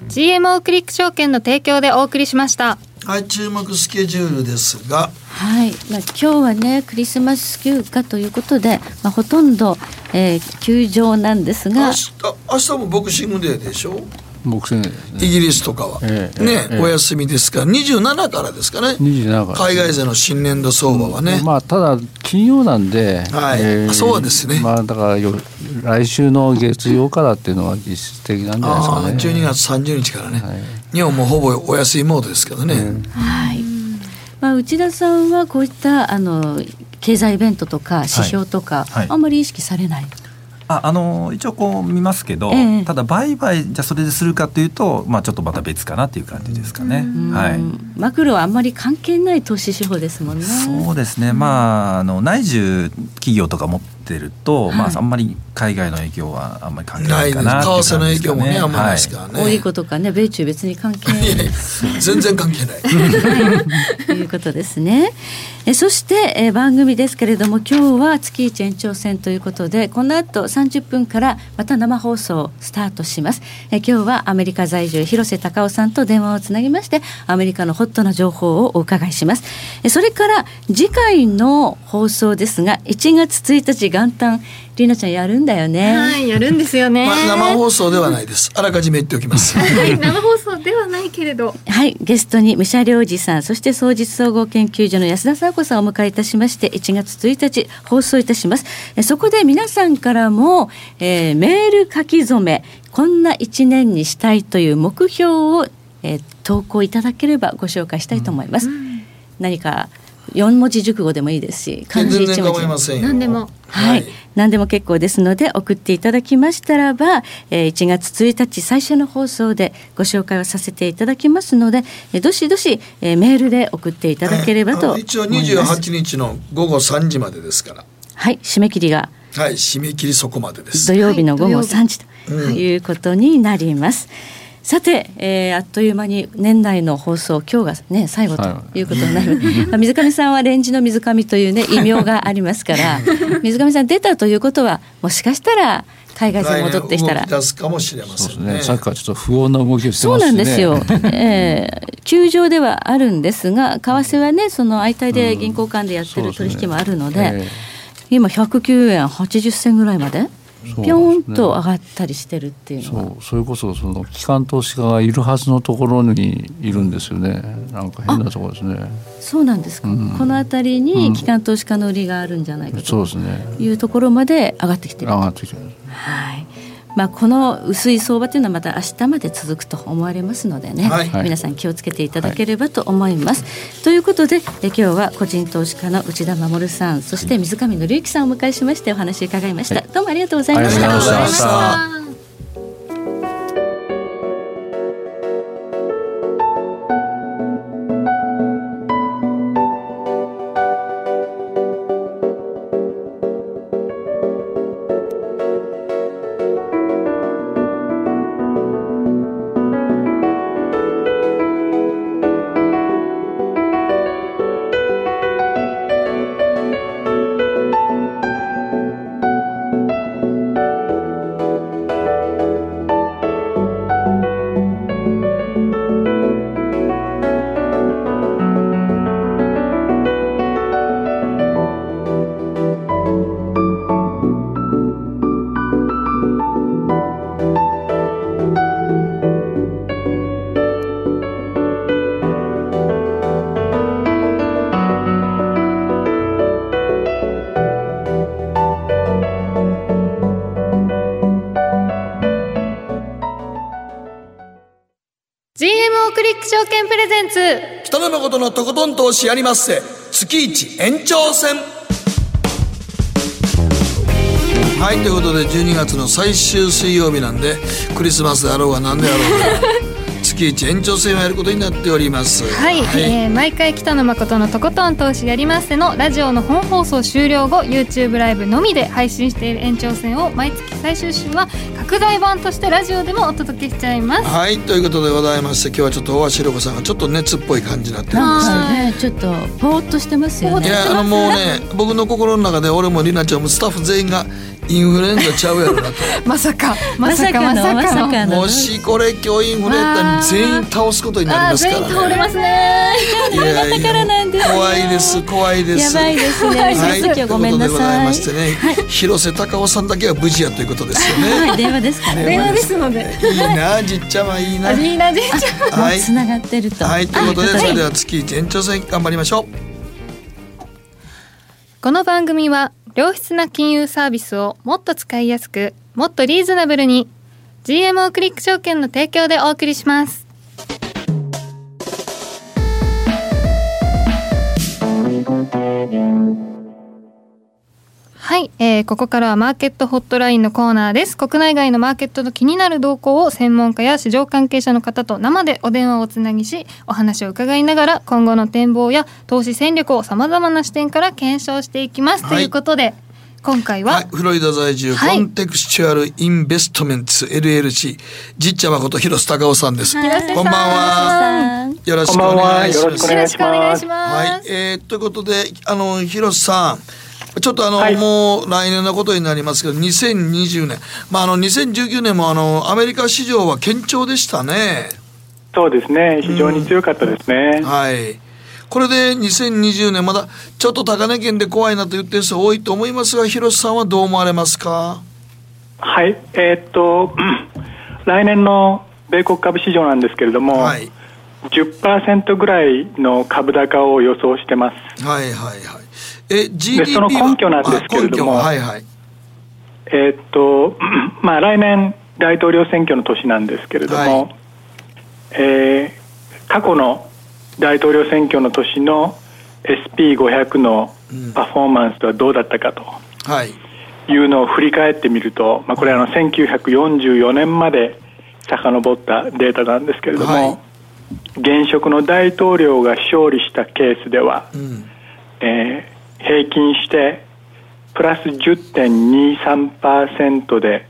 GMO クリック証券の提供でお送りしました。はい注目スケジュールですが。はい、まあ、今日はねクリスマス休暇ということで、まあ、ほとんど、えー、休場なんですが。明日明日もボクシングデーでしょ？ボクシング、ね、イギリスとかは、えー、ね、えー、お休みですから27からですかね。27から。海外勢の新年度相場はね、うん、まあただ金曜なんで、はい、えー、そうですね。まあだからよ来週の月曜からっていうのは実質的なんじゃないですかね。12月30日からね、はい日本もほぼお安いモードですけどね。はい。まあ内田さんはこういったあの経済イベントとか指標とか、はいはい、あんまり意識されない？ああの一応こう見ますけど、えー、ただ売買じゃそれでするかというと、まあ、ちょっとまた別かなっていう感じですかね。はい、マクロはあんまり関係ない投資手法ですもんね。そうですね、まああの内需企業とか持ってると、はい、まああんまり海外の影響はあんまり関係ないかな、ね、為替の影響もねあんまりないですからね。多いことかね米中別に関係ない。全然関係ない。と *laughs* いうことですね。えそして、え番組ですけれども今日は月一延長戦ということでこの後30分からまた生放送スタートします。え今日はアメリカ在住広瀬隆夫さんと電話をつなぎましてアメリカのホットな情報をお伺いします。えそれから次回の放送ですが1月1日元旦りなちゃんやるんだよね。はい、やるんですよね。まあ、生放送ではないです。あらかじめ言っておきます。はい、生放送ではないけれど。はい、ゲストに武者良二さん、そして総実総合研究所の安田佐和子さんをお迎えいたしまして、1月1日放送いたします。えそこで皆さんからも、えー、メール書き初め、こんな1年にしたいという目標を、えー、投稿いただければご紹介したいと思います。うん、何か四文字熟語でもいいですし漢字一文字。何でも。はい、何でも結構ですので送っていただきましたらば、えー、1月1日最初の放送でご紹介をさせていただきますので、えー、どしどし、えー、メールで送っていただければと一応28日の午後3時までですから。はい締め切りが。はい締め切りそこまでです。土曜日の午後3時ということになります、うんさて、えー、あっという間に年内の放送今日がね最後ということになる、はい、水上さんはレンジの水上というね異名がありますから *laughs* 水上さん出たということはもしかしたら海外戦戻ってきたら。出すかもしれませんね、ね、さっきからちょっと不穏な動きをしてますね。そうなんですよ、*laughs* えー、球場ではあるんですが為替はねその相対で銀行間でやってる取引もあるので、うんでね。えー、今109円80銭ぐらいまでぴょんと上がったりしてるっていうのは。そうそれこそその機関投資家がいるはずのところにいるんですよね。なんか変なところですね。そうなんですか、うん、この辺りに機関投資家の売りがあるんじゃないかと。いうところまで上がってきてる、上がってきてる。はいまあ、この薄い相場というのはまた明日まで続くと思われますのでね、はい、皆さん気をつけていただければと思います。はい、ということでえ今日は個人投資家の内田守さんそして水上紀之さんをお迎えしましてお話伺いました、はい、どうもありがとうございました。のとことん投資やりまっせ。月一延長戦。はいということで12月の最終水曜日なんでクリスマスであろうが何であろうが。*laughs* 月一延長戦をやることになっております。はい、はい、えー、毎回北野誠のとことん投資やりますのラジオの本放送終了後 YouTube ライブのみで配信している延長戦を毎月最終週は拡大版としてラジオでもお届けしちゃいます。はいということでございまして今日はちょっと大橋ろ子さんがちょっと熱っぽい感じになってるんですね。ちょっとぽーっとしてますよね。いやあのもうね僕の心の中で俺もりなちゃんもスタッフ全員がインフルエンザちゃうやろな。と *laughs* まさかまさかまさかもしこれ今日インフルエンザに全員倒すことになりますからね。倒れますね。いやいや。怖いです怖いです。やばいですね。はい。ということでございましてね、広瀬隆夫さんだけは無事やということですよね。はい電話ですから。電話ですので。いいなじっちゃはいいな。いいなじっちゃはいつながってると。はいということでそれでは月一延長戦頑張りましょう。この番組は良質な金融サービスをもっと使いやすくもっとリーズナブルに。GMO クリック証券の提供でお送りします。はい、えー、ここからはマーケットホットラインのコーナーです。国内外のマーケットの気になる動向を専門家や市場関係者の方と生でお電話をつなぎしお話を伺いながら今後の展望や投資戦略をさまざまな視点から検証していきます、はい、とい。うことで今回は、はい、フロリダ在住、はい、コンテクスチュアルインベストメンツ LLC じっちゃまこと広瀬隆夫さんです、はい、こんばんは。よろしくお願いします。よろしくお願いします。はい、えー、ということであの広瀬さんちょっとあの、はい、もう来年のことになりますけど2020年、まあ、あの2019年もあのアメリカ市場は堅調でしたね。そうですね。非常に強かったですね、うん、はい。これで2020年まだちょっと高値圏で怖いなと言ってる人多いと思いますが広瀬さんはどう思われますか？はい。えー、っと *clears throat* 来年の米国株市場なんですけれども、はい、10%ぐらいの株高を予想してます。はいはいはいえ GDP その根拠なんですけれども、はいはい、えー、っと *clears throat* まあ来年大統領選挙の年なんですけれども、はい、えー、過去の大統領選挙の年の SP500 のパフォーマンスはどうだったかと。い。うのを振り返ってみると、まあ、これはあの1944年まで遡ったデータなんですけれども、はい、現職の大統領が勝利したケースでは、うん、えー平均してプラス10.23%で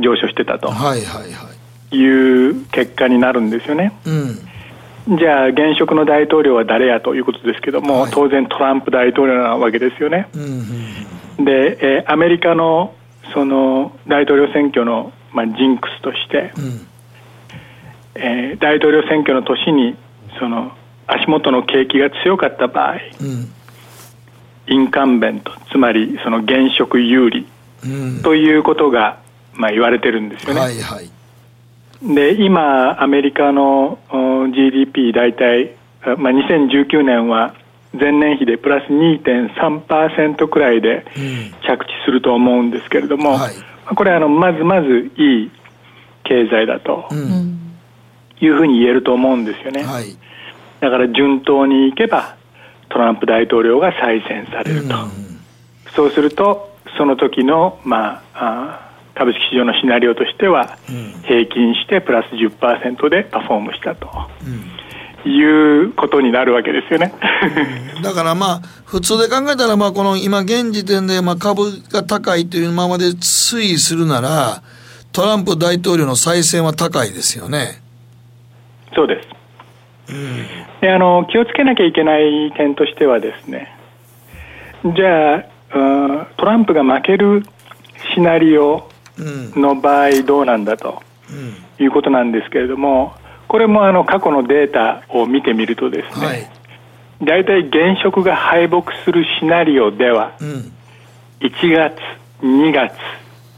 上昇してたという結果になるんですよね。うん、じゃあ現職の大統領は誰やということですけども、はい、当然トランプ大統領なわけですよね。うん、で、えー、アメリカのその大統領選挙の、まあ、ジンクスとして、うん、えー、大統領選挙の年にその足元の景気が強かった場合、うんインカンベントつまりその現職有利ということが、まあ、言われてるんですよね。はいはい、で今アメリカの GDP 大体、まあ、2019年は前年比でプラス2.3%くらいで着地すると思うんですけれども、うんはい、これはあのまずまずいい経済だというふうに言えると思うんですよね。はい、だから順当にいけばトランプ大統領が再選されると、うん、そうするとその時の、まあ、株式市場のシナリオとしては、平均してプラス10%でパフォームしたと。いうことになるわけですよねだからまあ普通で考えたらまあこの今現時点でまあ株が高いというままで推移するならトランプ大統領の再選は高いですよね。そうです。であの気をつけなきゃいけない点としてはですねじゃあトランプが負けるシナリオの場合どうなんだということなんですけれどもこれもあの過去のデータを見てみるとですね、はい、大体現職が敗北するシナリオでは、1月2月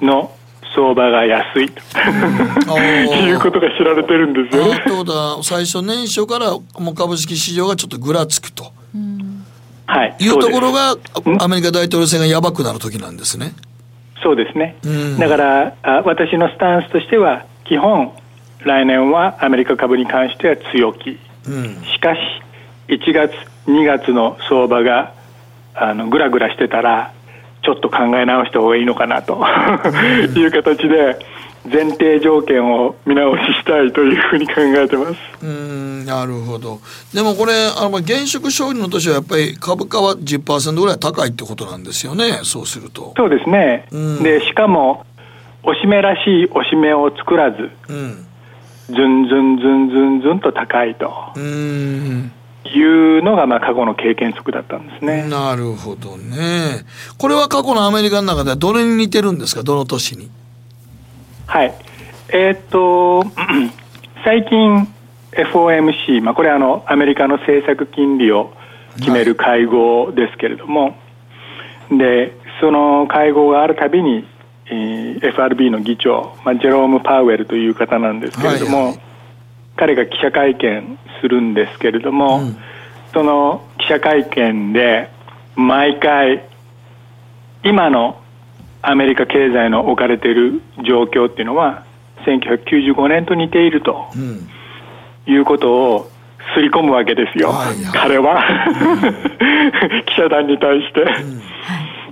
の相場が安いと。*laughs* いうことが知られてるんですよね。ということは最初年初からもう株式市場がちょっとぐらつくと、はい、いうところがアメリカ大統領選がやばくなる時なんですね。そうですね、だからあ私のスタンスとしては基本来年はアメリカ株に関しては強気、うん、しかし1月2月の相場があのぐらぐらしてたらちょっと考え直した方がいいのかなと。いう形で前提条件を見直ししたいというふうに考えてます。うんなるほど。でもこれあの現職勝利の年はやっぱり株価は10%ぐらい高いってことなんですよねそうすると。そうですね、でしかもおしめらしいおしめを作らず、うん、ずんずんずんずんずんと高いと。うんいうのがまあ過去の経験則だったんですね。なるほどね。これは過去のアメリカの中ではどれに似てるんですか、どの年に？はい。えー、っと、*clears throat* 最近 FOMC、まあ、これはあのアメリカの政策金利を決める会合ですけれども、はい、でその会合があるたびに、えー、FRB の議長、まあ、ジェローム・パウエルという方なんですけれども、はいはい、彼が記者会見するんですけれども、うん、その記者会見で毎回今のアメリカ経済の置かれている状況っていうのは1995年と似ていると、うん、いうことをすり込むわけですよ、はいはい、彼は。*laughs* 記者団に対して、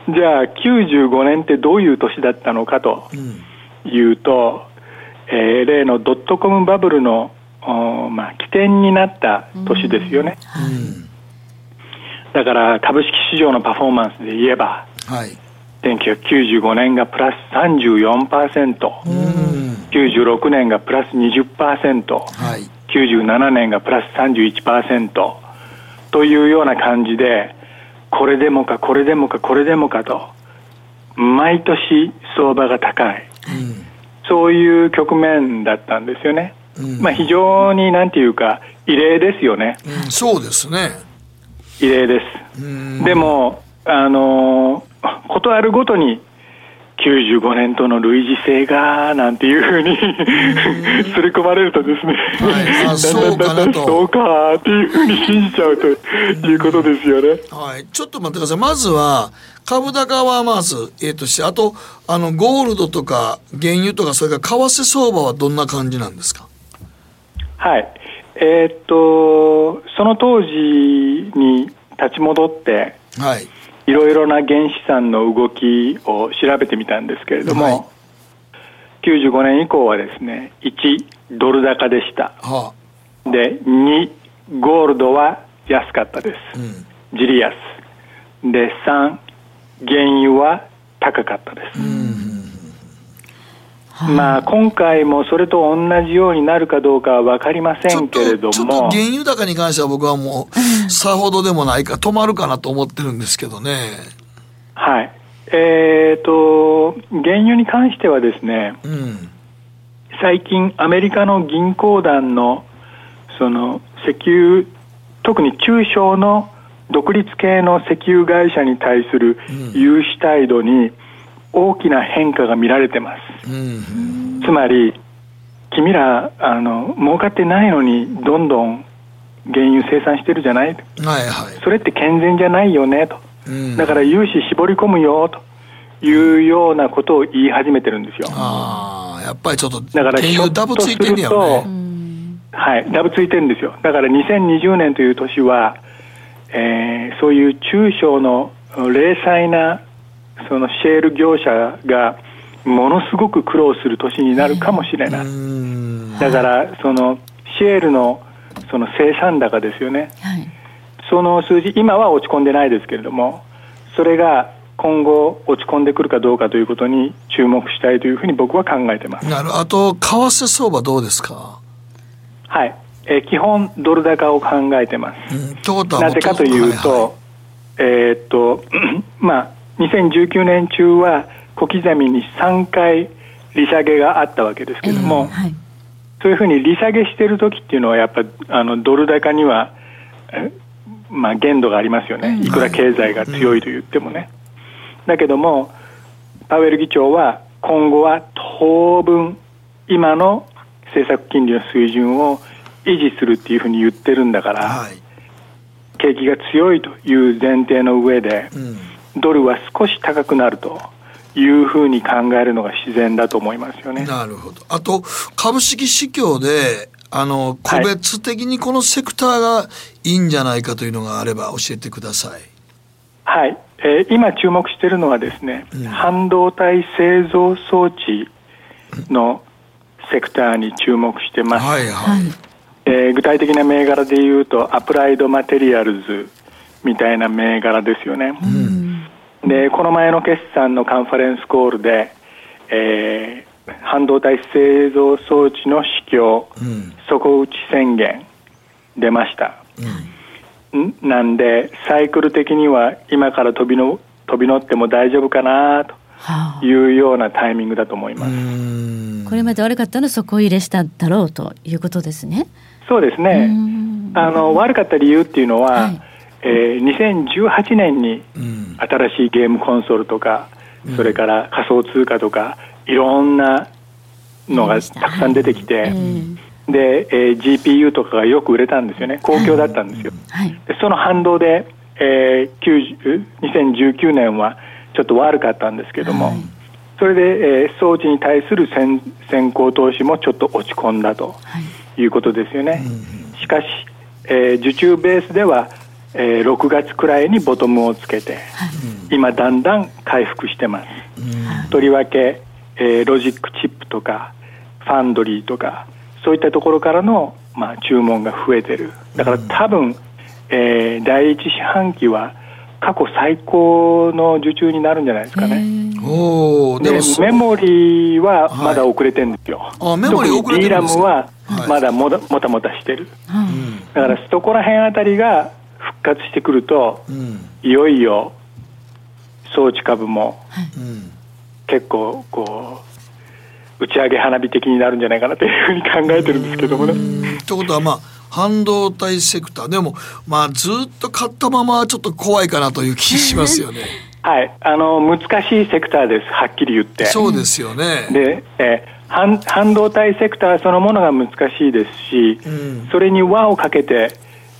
うん、じゃあ95年ってどういう年だったのかというと、うん、えー、例のドットコムバブルのまあ、起点になった年ですよね、うん、だから株式市場のパフォーマンスで言えば、はい、1995年がプラス34%、うん、96年がプラス20%、はい、97年がプラス31%というような感じでこれでもかこれでもかこれでもかと毎年相場が高い、うん、そういう局面だったんですよね。まあ、非常になんていうか、異例ですよね。うん、そうですね。異例です。でも、あのことあるごとに、95年との類似性がなんていうふうにすり込まれるとですね、はい、そうかなとそうかっていうふうに信じちゃうということですよね。はい、ちょっと待ってください。まずは株高はまず、えー、として、あと、あの、ゴールドとか原油とか、それから為替相場はどんな感じなんですか？はい。えー、っと、その当時に立ち戻って、はい。いろいろな原資産の動きを調べてみたんですけれども、はい、95年以降はですね、1、ドル高でした。はあ、で、2、ゴールドは安かったです。うん、ジリアス。で、3、原油は高かったです。うんまあ、今回もそれと同じようになるかどうかは分かりませんけれども。ちょっと原油高に関しては僕はもう、さほどでもないか、止まるかなと思ってるんですけどね。はい。えっ、ー、と、原油に関してはですね、うん、最近アメリカの銀行団の、その、石油、特に中小の独立系の石油会社に対する融資態度に、うん大きな変化が見られてます、うん、つまり君らあの儲かってないのにどんどん原油生産してるじゃない、はいはい、それって健全じゃないよねと、うん、だから融資絞り込むよと。いうようなことを言い始めてるんですよ。ああやっぱりちょっとだから原油ダブついてるよね。はいダブついてるんですよ。だから2020年という年は、えー、そういう中小の零細なそのシェール業者がものすごく苦労する年になるかもしれない、だからそのシェールのその生産高ですよね、はい、その数字今は落ち込んでないですけれどもそれが今後落ち込んでくるかどうかということに注目したいというふうに僕は考えてます。なるあと為替相場どうですか？はい、えー、基本ドル高を考えてます、うん、なぜかというと、はいはい、えー、っと *clears throat* まあ2019年中は小刻みに3回利下げがあったわけですけれども、えーはい、そういうふうに利下げしている時っていうのはやっぱあのドル高には、まあ、限度がありますよね、いくら経済が強いと言ってもね。だけどもパウエル議長は今後は当分今の政策金利の水準を維持するっていうふうに言ってるんだから、はい、景気が強いという前提の上で、うんドルは少し高くなるというふうに考えるのが自然だと思いますよね。なるほど。あと、株式市況で、あの、個別的にこのセクターがいいんじゃないかというのがあれば教えてください。はい。えー、今注目しているのはですね、うん、半導体製造装置のセクターに注目してます。はいはい。えー、具体的な銘柄で言うと、アプライドマテリアルズみたいな銘柄ですよね。うん、で、この前の決算のカンファレンスコールで、えー、半導体製造装置の市況、うん、底打ち宣言出ました。うん、なんで、サイクル的には今から飛びの飛び乗っても大丈夫かなと。いうようなタイミングだと思います。これまで悪かったのは底入れしただろうということですね。そうですね。あの悪かった理由っていうのは、はい、えー、2018年に新しいゲームコンソールとか、それから仮想通貨とかいろんなのがた。くさん出てきて、で、えー、GPU とかがよく売れたんですよね。好況だったんですよ、はい、でその反動で、えー、2019年はちょっと悪かったんですけども、はい、それで、えー、装置に対する先先行投資もちょっと落ち込んだとい。うことですよね、はい、しかし、えー、受注ベースでは、えー、6月くらいにボトムをつけて、今だんだん回復してます、とりわけえー、ロジックチップとかファンドリーとかそういったところからの、まあ、注文が増えてる。だから多分、うん、えー、第一四半期は過去最高の受注になるんじゃないですかね。おでメモリーはまだ遅れてるんですよ。はい、あメモリー遅れてるんですか D ラムはまだももたもたしてる、はい、だからそこら辺あたりが復活してくると、うん、いよいよ装置株も、はい、結構こう打ち上げ花火的になるんじゃないかなというふうに考えてるんですけどもね。ということはまあ半導体セクターでもまあずっと買ったままちょっと怖いかなという気しますよね。*laughs* はい、あの難しいセクターです、はっきり言って。そうですよね。で、え半半導体セクターそのものが難しいですし、うん、それに輪をかけて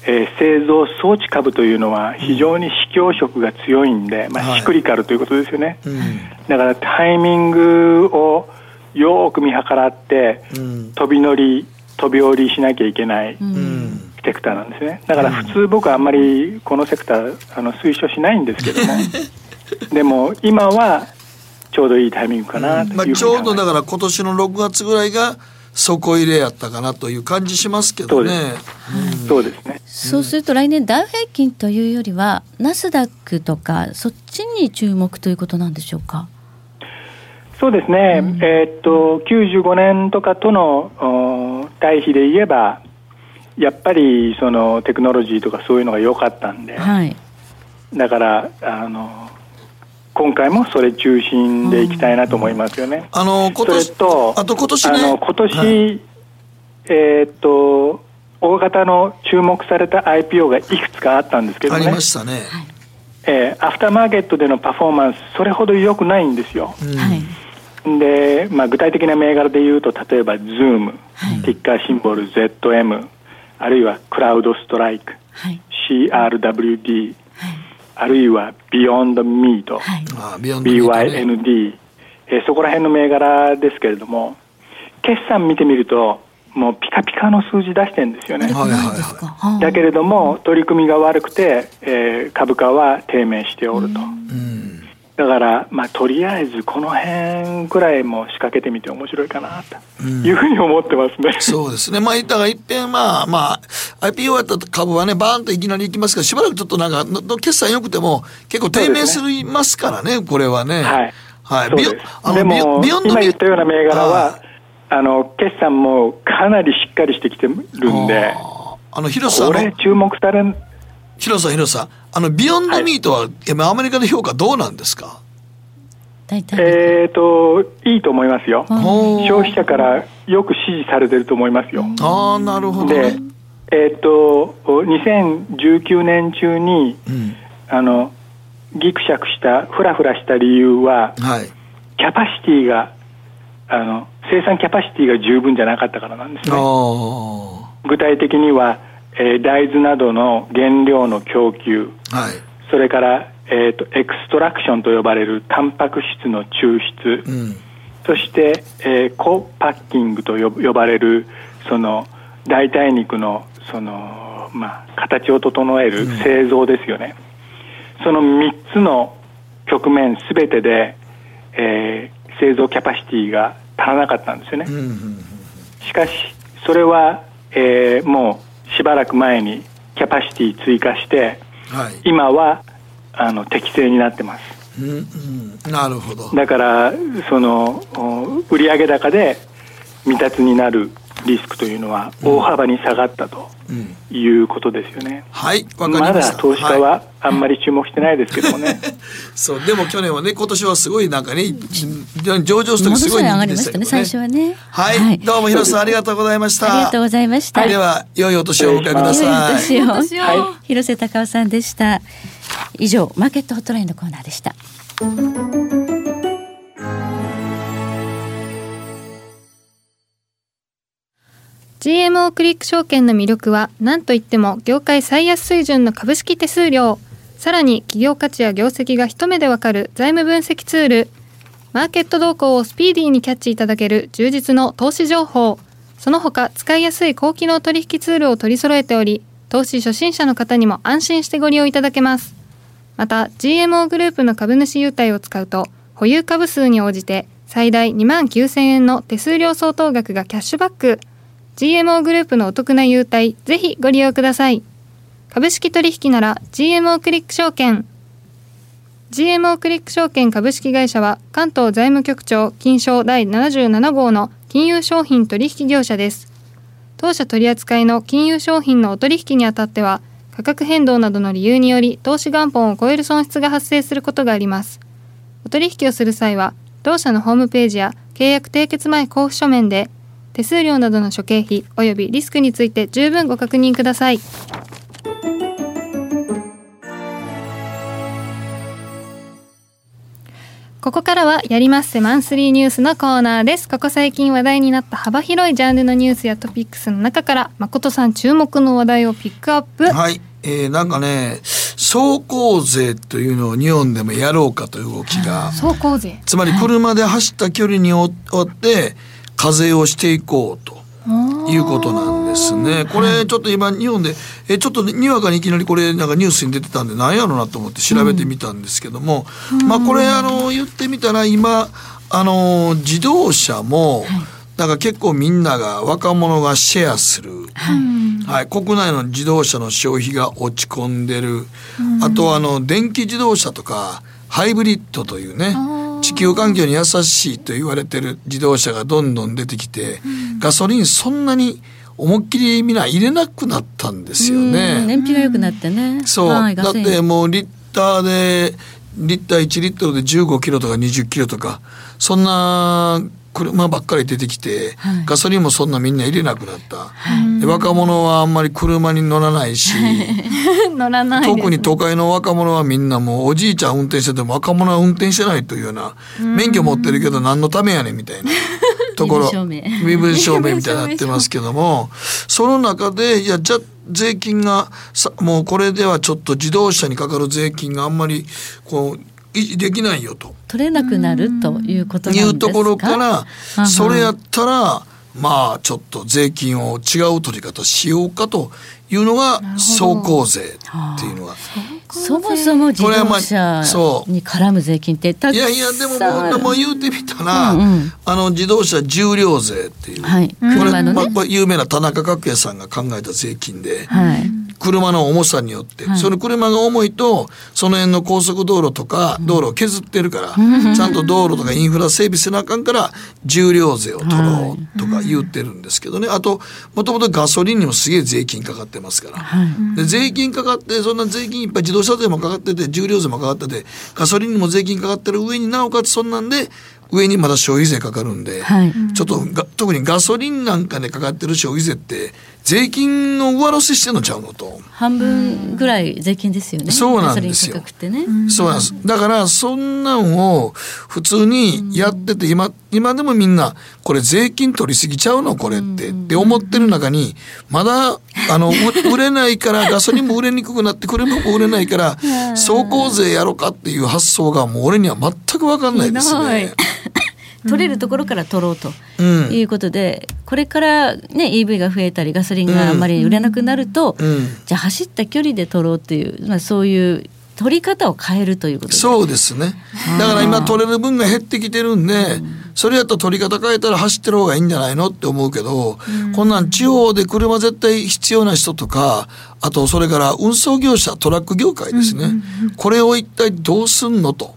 えー、製造装置株というのは非常に市況色が強いんで、まあ、シクリカルということですよね、はいうん、だからタイミングをよく見計らって、うん、飛び乗り飛び降りしなきゃいけないセクターなんですね。だから普通僕はあんまりこのセクターあの推奨しないんですけども。*laughs* でも今はちょうどいいタイミングかなという、まあ、ちょうどだから今年の6月ぐらいが底入れやったかなという感じしますけどね。そうですね。そうすると来年ダウ平均というよりはナスダックとかそっちに注目ということなんでしょうか？そうですね。うん、えー、っと95年とかとの対比で言えばやっぱりそのテクノロジーとかそういうのが良かったんで、はい、だからあの今回もそれ中心でいきたいなと思いますよね。あの今年とあと今年ね、あの今年、はい、えー、っと大型の注目された IPO がいくつかあったんですけどね。ありましたね。えー、アフターマーケットでのパフォーマンスそれほど良くないんですよ。うん、で、まあ、具体的な銘柄で言うと例えば Zoom、はい、ティッカーシンボル ZM あるいはクラウドストライク、はい、CRWD あるいはビヨンドミート、はい、BYND、えー、そこら辺の銘柄ですけれども決算見てみるともうピカピカの数字出してるんですよね、はいはいはい、だけれども取り組みが悪くて、えー、株価は低迷しておると。うんだから、まあ、とりあえずこの辺ぐらいも仕掛けてみて面白いかなというふうに思ってますね。うん、そうですね。まあ、だから一遍、まあ、まあ、IPO やった株はね、バーンといきなりいきますから、しばらくちょっとなんか、決算良くても結構低迷するますからね、これはね。はい。はい。でも、ビヨンド今言ったような銘柄は、あの、決算もかなりしっかりしてきてるんで、あの、広さこれ注目され広さ広さあのビヨンドミートは、はい、アメリカの評価どうなんですか？えーといいと思いますよ。消費者からよく支持されてると思いますよ。ああなるほど、ね、でえっ、ー、と2019年中に、うん、あのギクシャクしたフラフラした理由は、はい、キャパシティがあの生産キャパシティが十分じゃなかったからなんですね。具体的にはえー、大豆などの原料の供給、はい、それからえーと、エクストラクションと呼ばれるタンパク質の抽出、うん、そして、えー、コパッキングと呼ばれるその代替肉のその、まあ、形を整える製造ですよね、うん、その3つの局面すべてで、えー、製造キャパシティが足らなかったんですよね、うん。しかしそれは、えー、もうしばらく前にキャパシティ追加して、はい、今はあの適正になってます、うんうん、なるほど。だからその売上高で未達になるリスクというのは大幅に下がったということですよね。うん、はいままだ投資家はあんまり注目してないですけどもね。はい、そうでも去年はね今年はすごいなんかね上場するすごい人気でしたね。最初はね。はい、はい、どうも広瀬さんありがとうございました。ありがとうございました。では良いお年をお迎えください。良いお年を。はい、広瀬隆夫さんでした。以上マーケットホットラインのコーナーでした。GMO クリック証券の魅力は何といっても業界最安水準の株式手数料。さらに企業価値や業績が一目でわかる財務分析ツール。マーケット動向をスピーディーにキャッチいただける充実の投資情報。その他使いやすい高機能取引ツールを取り揃えており投資初心者の方にも安心してご利用いただけます。また GMO グループの株主優待を使うと保有株数に応じて最大2万9000円の手数料相当額がキャッシュバック。GMO グループのお得な優待、ぜひご利用ください。株式取引なら GMO クリック証券。GMO クリック証券株式会社は関東財務局長金賞第77号の金融商品取引業者です。当社取扱いの金融商品のお取引にあたっては価格変動などの理由により投資元本を超える損失が発生することがあります。お取引をする際は同社のホームページや契約締結前交付書面で手数料などの諸経費及びリスクについて十分ご確認ください。ここからはやりまっせマンスリーニュースのコーナーです。ここ最近話題になった幅広いジャンルのニュースやトピックスの中から誠さん注目の話題をピックアップ。はい。えー、なんかね、走行税というのを日本でもやろうかという動きが。走行税。つまり車で走った距離によって、課税をしていこうと。いうことなんですね。これちょっと今日本でえちょっとにわかにいきなりこれなんかニュースに出てたんで何やろうなと思って調べてみたんですけども、うん、まあこれあの言ってみたら今あの自動車も、なんか結構みんなが若者がシェアする、はい、はい、国内の自動車の消費が落ち込んでる、あとあの電気自動車とかハイブリッドというね地球環境に優しいと言われてる自動車がどんどん出てきて、うん、ガソリンそんなに思いっきりみんな入れなくなったんですよね。燃費が良くなってね。そう、はい、だってもうリッターでリッター1リットルで15キロとか20キロとかそんな車ばっかり出てきて、はい、ガソリンもそんなみんな入れなくなった、はい、若者はあんまり車に乗らないし *laughs* 乗らない、ね、特に都会の若者はみんなもうおじいちゃん運転してても若者は運転してないというような免許持ってるけど何のためやねんみたいな。*laughs* ところ。身分証明みたいになってますけどもその中でいやじゃ税金がさもうこれではちょっと自動車にかかる税金があんまりこうできないよと。取れなくなるということなんいうところからそれやったらまあちょっと税金を違う取り方しようかというのが走行税っていうのは。そもそも自動車に絡む税金っていやいやでももう言うてみたら、うんうん、あの自動車重量税っていう、はい、これ、ね、まあ、有名な田中角栄さんが考えた税金で、はい、車の重さによって、はい、その車が重いとその辺の高速道路とか道路を削ってるから、うん、ちゃんと道路とかインフラ整備せなあかんから重量税を取ろうとか言ってるんですけどね、あともともとガソリンにもすげえ税金かかってますから、はい、で税金かかってそんな税金いっぱい自動車税もかかってて重量税もかかっててガソリンにも税金かかってる上になおかつそんなんで上にまだ消費税かかるんで、はい、ちょっと特にガソリンなんかでかかってる消費税って税金の上乗せしてんのちゃうのと。半分ぐらい税金ですよね。そうなんですよ。ね、そうなんです。だからそんなんを普通にやってて今今でもみんなこれ税金取りすぎちゃうのこれってって思ってる中にまだあの *laughs* 売れないからガソリンも売れにくくなって車も売れないから走行税やろうかっていう発想がもう俺には全く分かんないですね。取れるところから取ろうということで、うん、これからね EV が増えたりガソリンがあんまり売れなくなると、うん、じゃあ走った距離で取ろうっていう、まあ、そういう取り方を変えるということそうですね。だから今取れる分が減ってきてるんで、それやったら取り方変えたら走ってる方がいいんじゃないのって思うけど、こんなん地方で車絶対必要な人とかあとそれから運送業者トラック業界ですね、これを一体どうすんのと。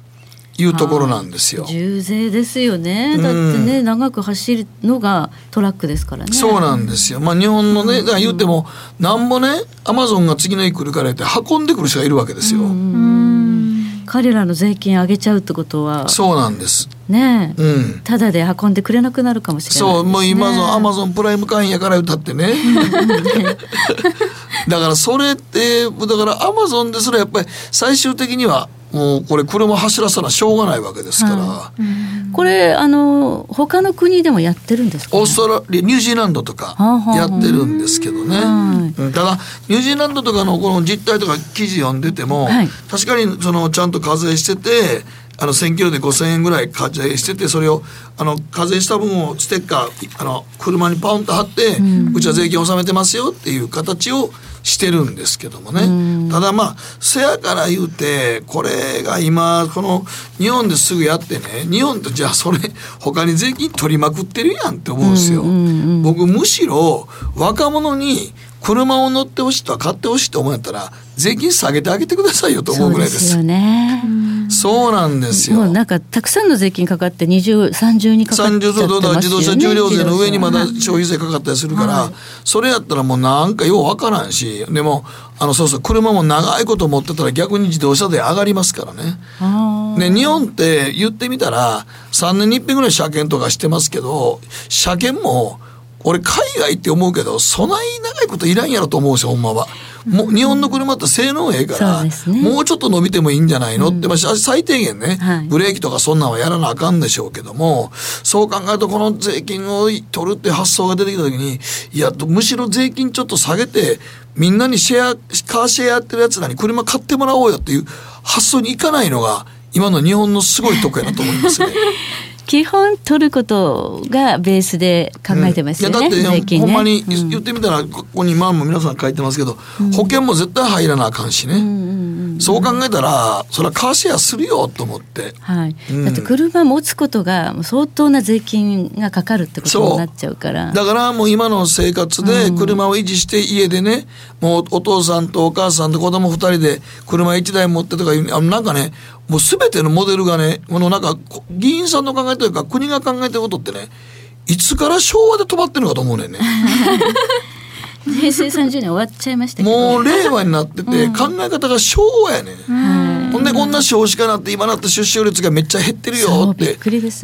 いうところなんですよ。重税ですよね。だってね、うん、長く走るのがトラックですからね。そうなんですよ。まあ日本のね、だから言っても、なんぼね、アマゾンが次の日来るからって運んでくる人がいるわけですよ。彼らの税金上げちゃうってことは。そうなんです。ねえ、うん、ただで運んでくれなくなるかもしれない、ね、そうもう今のアマゾンプライム会員やから歌ってね *laughs* だからそれってだからアマゾンですらやっぱり最終的にはもうこれ車走らさなしょうがないわけですから、はい、これあの他の国でもやってるんですか、ね、オーストラリアニュージーランドとかやってるんですけどね、ただニュージーランドとかのこの実態とか記事読んでても、はい、確かにそのちゃんと課税しててあの1000キロで5000円ぐらい課税しててそれをあの課税した分をステッカーあの車にパウンと貼って、うん、うちは税金納めてますよっていう形をしてるんですけどもね、うん、ただまあせやから言うてこれが今この日本ですぐやってね日本ってじゃあそれ他に税金取りまくってるやんって思うんですよ。僕むしろ若者に車を乗ってほしいとか買ってほしいと思うんやったら税金下げてあげてくださいよと思うぐらいです。そうですよね。そうなんですよ。もうなんかたくさんの税金かかって二十三十にかかっちゃってますよ、ね、自動車重量税の上にまだ消費税かかったりするから、はい、それやったらもうなんかようわからんし、でもあのそうそう車も長いこと持ってたら逆に自動車税上がりますからね。ね日本って言ってみたら三年に一遍ぐらい車検とかしてますけど、車検も俺海外って思うけどそない長いこといらんやろと思うんですよほんまは。もう日本の車って性能ええから、ね、もうちょっと伸びてもいいんじゃないの？って、まあ、最低限ね、はい、ブレーキとかそんなんはやらなあかんでしょうけどもそう考えるとこの税金を取るって発想が出てきた時にいやむしろ税金ちょっと下げてみんなにシェアカーシェアやってるやつらに車買ってもらおうよっていう発想にいかないのが今の日本のすごいとこやなと思いますね。*laughs* 基本取ることがベースで考えてますよね。うん、いやだって、ね、ほんまに言ってみたら、ここに今も皆さん書いてますけど、うん、保険も絶対入らなあかんしね。うんそう考えたらそれはカーシェアするよと思って。はい。だって車持つことが相当な税金がかかるってことになっちゃうから。だからもう今の生活で車を維持して家でね、もうお父さんとお母さんと子供二人で車一台持ってとかいなんかねもう全てのモデルがね、このなんか、議員さんの考えというか、国が考えてることってね、いつから昭和で止まってるのかと思うねんね。*laughs* 平成30年終わっちゃいましたもう令和になってて、考え方が昭和やね、ん。ほんでこんな少子化なって今なって出生率がめっちゃ減ってるよって、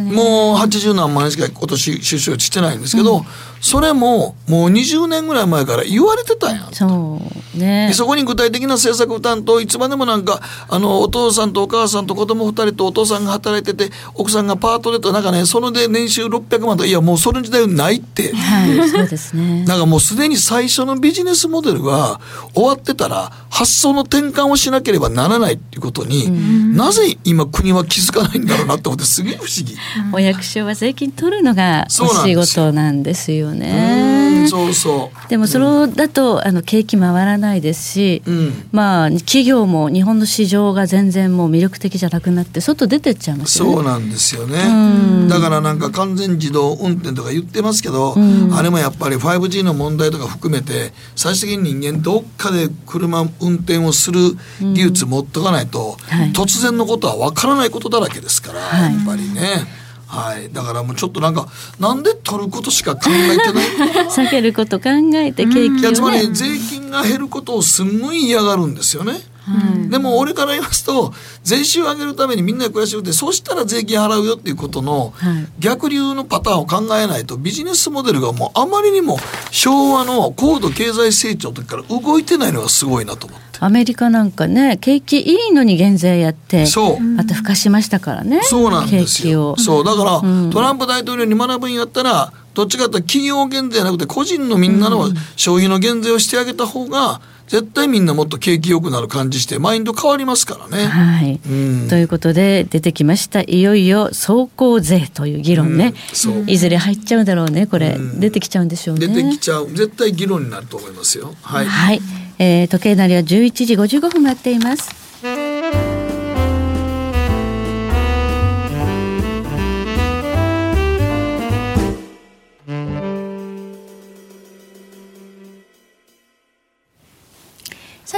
ね、もう80何万しか今年出生率してないんですけど、うん。それももう20年ぐらい前から言われてたんやそうね。そこに具体的な政策担当いつまでもなんかあのお父さんとお母さんと子供2人とお父さんが働いてて奥さんがパートでとなんかねそので年収600万といやもうその時代ないって、はい、そうですね。なんかもうすでに最初のビジネスモデルが終わってたら発想の転換をしなければならないっていうことに、なぜ今国は気づかないんだろうなって思ってすげえ不思議。お役所は税金取るのがお仕事なんですよね。そうそう。でもそれだと、あの景気回らないですし、うん、まあ企業も日本の市場が全然もう魅力的じゃなくなって外出てっちゃいますよね。そうなんですよね。だからなんか完全自動運転とか言ってますけど、あれもやっぱり 5G の問題とか含めて最終的に人間どっかで車運転をする技術持っとかないと、はい、突然のことは分からないことだらけですから、はい、やっぱりね。はい、だからもうちょっとなんかなんで取ることしか考えてない？*laughs* 避けること考えて景気を、ね、つまり税金が減ることをすんごい嫌がるんですよね。うん、でも俺から言いますと税収を上げるためにみんなで暮らしてるってそうしたら税金払うよっていうことの逆流のパターンを考えないとビジネスモデルがもうあまりにも昭和の高度経済成長の時から動いてないのがすごいなと思って。アメリカなんかね景気いいのに減税やってそう。またふかしましたからね。そうなんですよ。そう。だから、うん、トランプ大統領に学ぶんやったらどっちかというと企業減税じゃなくて個人のみんなの消費の減税をしてあげた方が、絶対みんなもっと景気よくなる感じしてマインド変わりますからね。はい、うん、ということで出てきましたいよいよ走行税という議論ね、うん、いずれ入っちゃうだろうねこれ、うん、出てきちゃうんでしょうね。出てきちゃう。絶対議論になると思いますよ。はい、はい、えー、時計なりは11時55分待っています。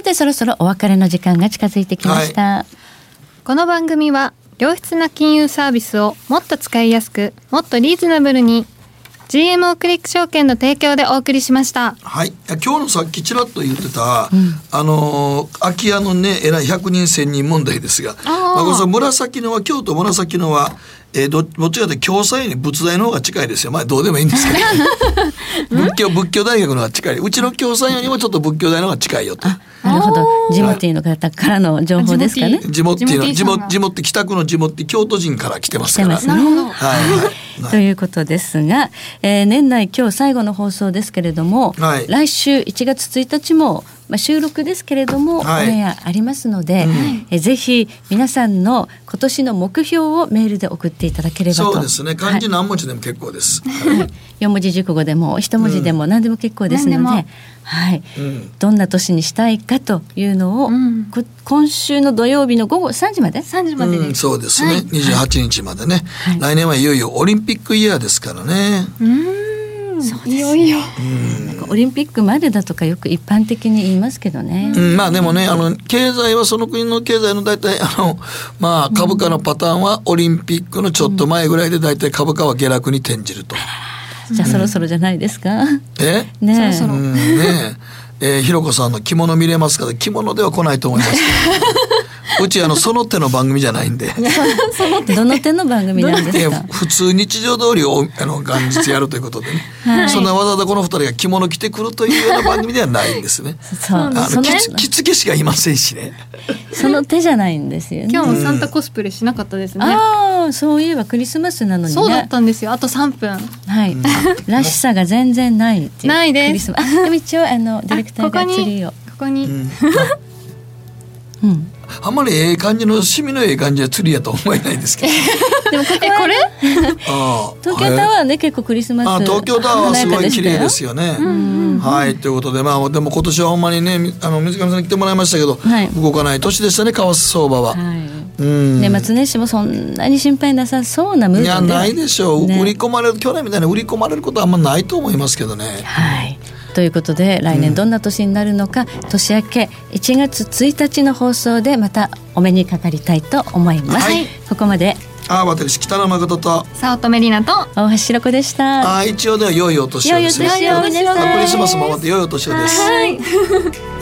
てそろそろお別れの時間が近づいてきました、はい、この番組は良質な金融サービスをもっと使いやすくもっとリーズナブルに GMO クリック証券の提供でお送りしました。はい。今日のさっきちらっと言ってた、うん、あの空き家のねえらい100人1000人問題ですがまあ、これ紫のは京都紫のはえー、どどっちかというと共済に仏大の方が近いですよ。まあどうでもいいんですけど。*laughs* 仏教仏教大学の方が近い。うちの共済よりもちょっと仏教大の方が近いよと。なるほど。地元の方からの情報ですかね。地元。の地元地元北区の地元京都人から来てますから、なるほど、はい。はい、ということですが、えー、年内今日最後の放送ですけれども、はい、来週1月1日もまあ、収録ですけれども、はい、オンエアありますので、うん、えぜひ皆さんの今年の目標をメールで送っていただければと。そうですね。漢字何文字でも結構です、はい、4文字熟語でも一文字でも何でも結構ですので、うん、はい、うん、どんな年にしたいかというのを、今週の土曜日の午後3時まで？3時まで、そうですね、はい、28日までね、来年はいよいよオリンピックイヤーですからね。うん。そういよいよ、なん。かオリンピックまでだとかよく一般的に言いますけどね、うん、まあでもねあの経済はその国の経済の大体 *laughs* あの、まあ、株価のパターンはオリンピックのちょっと前ぐらいで大体株価は下落に転じると。じゃあそろそろじゃないですか？え？ねそろそろ。ねえ。ー、ひろこさんの着物見れますか？ら着物では来ないと思います *laughs* うちあのその手の番組じゃないんで。*laughs* どの手の番組なんですか？普通日常通りをあの元日やるということでね、はい、そんなわざわざこの二人が着物着てくるというような番組ではないんですね。そうあの着着付けしかいませんしね。その手じゃないんですよね。今日もサンタコスプレしなかったですね、ああそういえばクリスマスなのに、ね、そうだったんですよ。あと3分。はい、らしさが全然ない。ないです。あでも一応あのディレクターがツリーをここに、うん。うんあんまりええ感じの趣味のええ感じは釣りやと思えないんですけど。*laughs* でもこここれ？*laughs* 東京タワーね結構クリスマスあ東京タワーはすごい綺麗ですよね。はいということでまあでも今年はほんまにねあの水上さんに来てもらいましたけど、はい、動かない年でしたね為替相場は、はい、うん。年末年始もそんなに心配なさそうなムードいやないでしょう、ね、売り込まれる去年みたいに売り込まれることはあんまないと思いますけどね。はいということで来年どんな年になるのか、うん、年明け1月1日の放送でまたお目にかかりたいと思います、はい、ここまで。あ私北野誠と早乙女里奈と大橋ろ子でした。あ一応では良いお年をですね。良いお年を。クリスマスもまって良いお年をです。はい